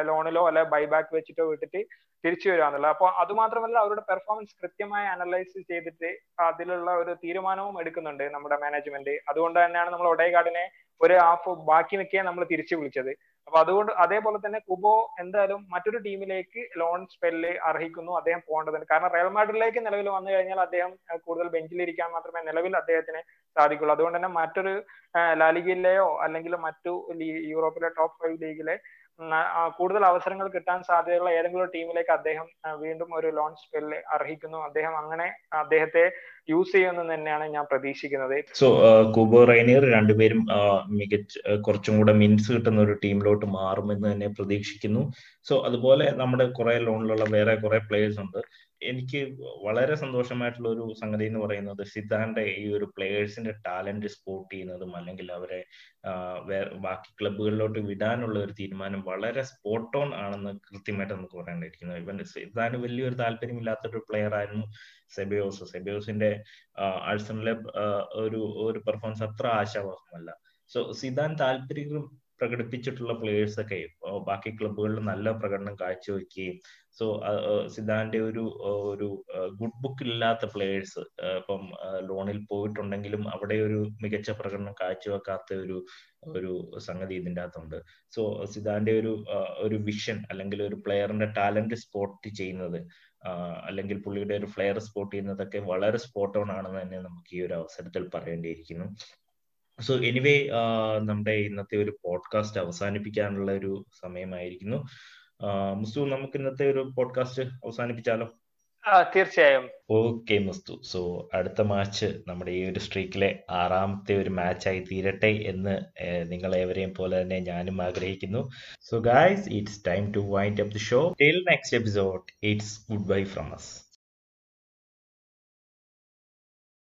ലോണിലോ അല്ലെ ബൈബാക്ക് വെച്ചിട്ടോ വിട്ടിട്ട് തിരിച്ചു വരാന്നുള്ളത് അപ്പൊ അത് മാത്രമല്ല അവരുടെ പെർഫോമൻസ് കൃത്യമായി അനലൈസ് ചെയ്തിട്ട് അതിലുള്ള ഒരു തീരുമാനവും എടുക്കുന്നുണ്ട് നമ്മുടെ മാനേജ്മെന്റ് അതുകൊണ്ട് തന്നെയാണ് നമ്മൾ ഒഡേഗാർഡിനെ ഒരു ഹാഫ് ബാക്കി നിൽക്കേ നമ്മൾ തിരിച്ചു വിളിച്ചത്. അപ്പൊ അതുകൊണ്ട് അതേപോലെ തന്നെ കുബോ എന്തായാലും മറ്റൊരു ടീമിലേക്ക് ലോൺ സ്പെല്ല് അർഹിക്കുന്നു. അദ്ദേഹം പോകേണ്ടതുണ്ട്. കാരണം റയൽ മാഡ്രിഡിലേക്ക് നിലവിൽ വന്നു കഴിഞ്ഞാൽ അദ്ദേഹം കൂടുതൽ ബെഞ്ചിലിരിക്കാൻ മാത്രമേ നിലവിൽ അദ്ദേഹത്തിന് സാധിക്കുള്ളൂ. അതുകൊണ്ട് തന്നെ മറ്റൊരു ലാലിഗയിലെയോ അല്ലെങ്കിൽ മറ്റു യൂറോപ്പിലെ ടോപ്പ് ഫൈവ് ലീഗിലെ കൂടുതൽ അവസരങ്ങൾ കിട്ടാൻ സാധ്യതയുള്ള ഏതെങ്കിലും ഒരു ടീമിലേക്ക് അദ്ദേഹം വീണ്ടും ഒരു ലോൺ സ്പെല്ല് അർഹിക്കുന്നു. അദ്ദേഹം അങ്ങനെ അദ്ദേഹത്തെ യൂസ് ചെയ്യുമെന്ന് തന്നെയാണ് ഞാൻ പ്രതീക്ഷിക്കുന്നത്. സോ കൂബോ റൈനിയർ രണ്ടുപേരും മികച്ച കുറച്ചും കൂടെ മിൻസ് കിട്ടുന്ന ഒരു ടീമിലോട്ട് മാറുമെന്ന് തന്നെ പ്രതീക്ഷിക്കുന്നു. സോ അതുപോലെ നമ്മുടെ കുറെ ലോണിലുള്ള വേറെ കുറെ പ്ലേയേഴ്സ് ഉണ്ട്. എനിക്ക് വളരെ സന്തോഷമായിട്ടുള്ള ഒരു സംഗതി എന്ന് പറയുന്നത് സിദ്ധാന്റെ ഈ ഒരു പ്ലേയേഴ്സിന്റെ ടാലന്റ് സ്പോർട്ട് ചെയ്യുന്നതും അല്ലെങ്കിൽ അവരെ ബാക്കി ക്ലബുകളിലോട്ട് വിടാനുള്ള ഒരു തീരുമാനം വളരെ സ്പോട്ട് ഓൺ ആണെന്ന് കൃത്യമായിട്ട് നമുക്ക് പറയാണ്ടിരിക്കുന്നു ഇവൻ സിദ്ധാന് വലിയൊരു താല്പര്യമില്ലാത്തൊരു പ്ലെയർ ആയിരുന്നു സെബിയോസ്. സെബിയോസിന്റെ ആഴ്സണിലെ ഒരു ഒരു പെർഫോമൻസ് അത്ര ആശാവഹമല്ല സോ സിദാൻ താല്പര്യം പ്രകടിപ്പിച്ചിട്ടുള്ള പ്ലേയേഴ്സ് ഒക്കെ ബാക്കി ക്ലബുകളിൽ നല്ല പ്രകടനം കാഴ്ചവെക്കുകയും. സോ സിദാന്റെ ഒരു ഒരു ഗുഡ് ബുക്ക് ഇല്ലാത്ത പ്ലേയേഴ്സ് ഇപ്പം ലോണിൽ പോയിട്ടുണ്ടെങ്കിലും അവിടെ ഒരു മികച്ച പ്രകടനം കാഴ്ചവെക്കാത്ത ഒരു ഒരു സംഗതി ഇതിന്റെ അകത്തുണ്ട്. സോ സിദാന്റെ ഒരു ഒരു വിഷൻ അല്ലെങ്കിൽ ഒരു പ്ലെയറിന്റെ ടാലന്റ് സ്പോട്ട് ചെയ്യുന്നത് അല്ലെങ്കിൽ പുള്ളിയുടെ ഒരു ഫ്ലെയർ സ്പോട്ട് ചെയ്യുന്നതൊക്കെ വളരെ സ്പോട്ട് ഓൺ ആണെന്ന് തന്നെ നമുക്ക് ഈ ഒരു അവസരത്തിൽ പറയേണ്ടിയിരിക്കുന്നു. സോ എനിവേ നമ്മുടെ ഇന്നത്തെ ഒരു പോഡ്കാസ്റ്റ് അവസാനിപ്പിക്കാനുള്ള ഒരു സമയമായിരിക്കുന്നു. മുസ്തു നമുക്ക് ഇന്നത്തെ ഒരു പോഡ്കാസ്റ്റ് അവസാനിപ്പിച്ചാലോ? തീർച്ചയായും. ഓക്കെ മുസ്തു. സോ അടുത്ത മാച്ച് നമ്മുടെ ഈ ഒരു സ്ട്രീക്കിലെ ആറാമത്തെ ഒരു മാച്ചായി തീരട്ടെ എന്ന് നിങ്ങൾ ഏവരെയും പോലെ തന്നെ ഞാനും ആഗ്രഹിക്കുന്നു. So guys it's time to wind up the show till next episode it's goodbye from us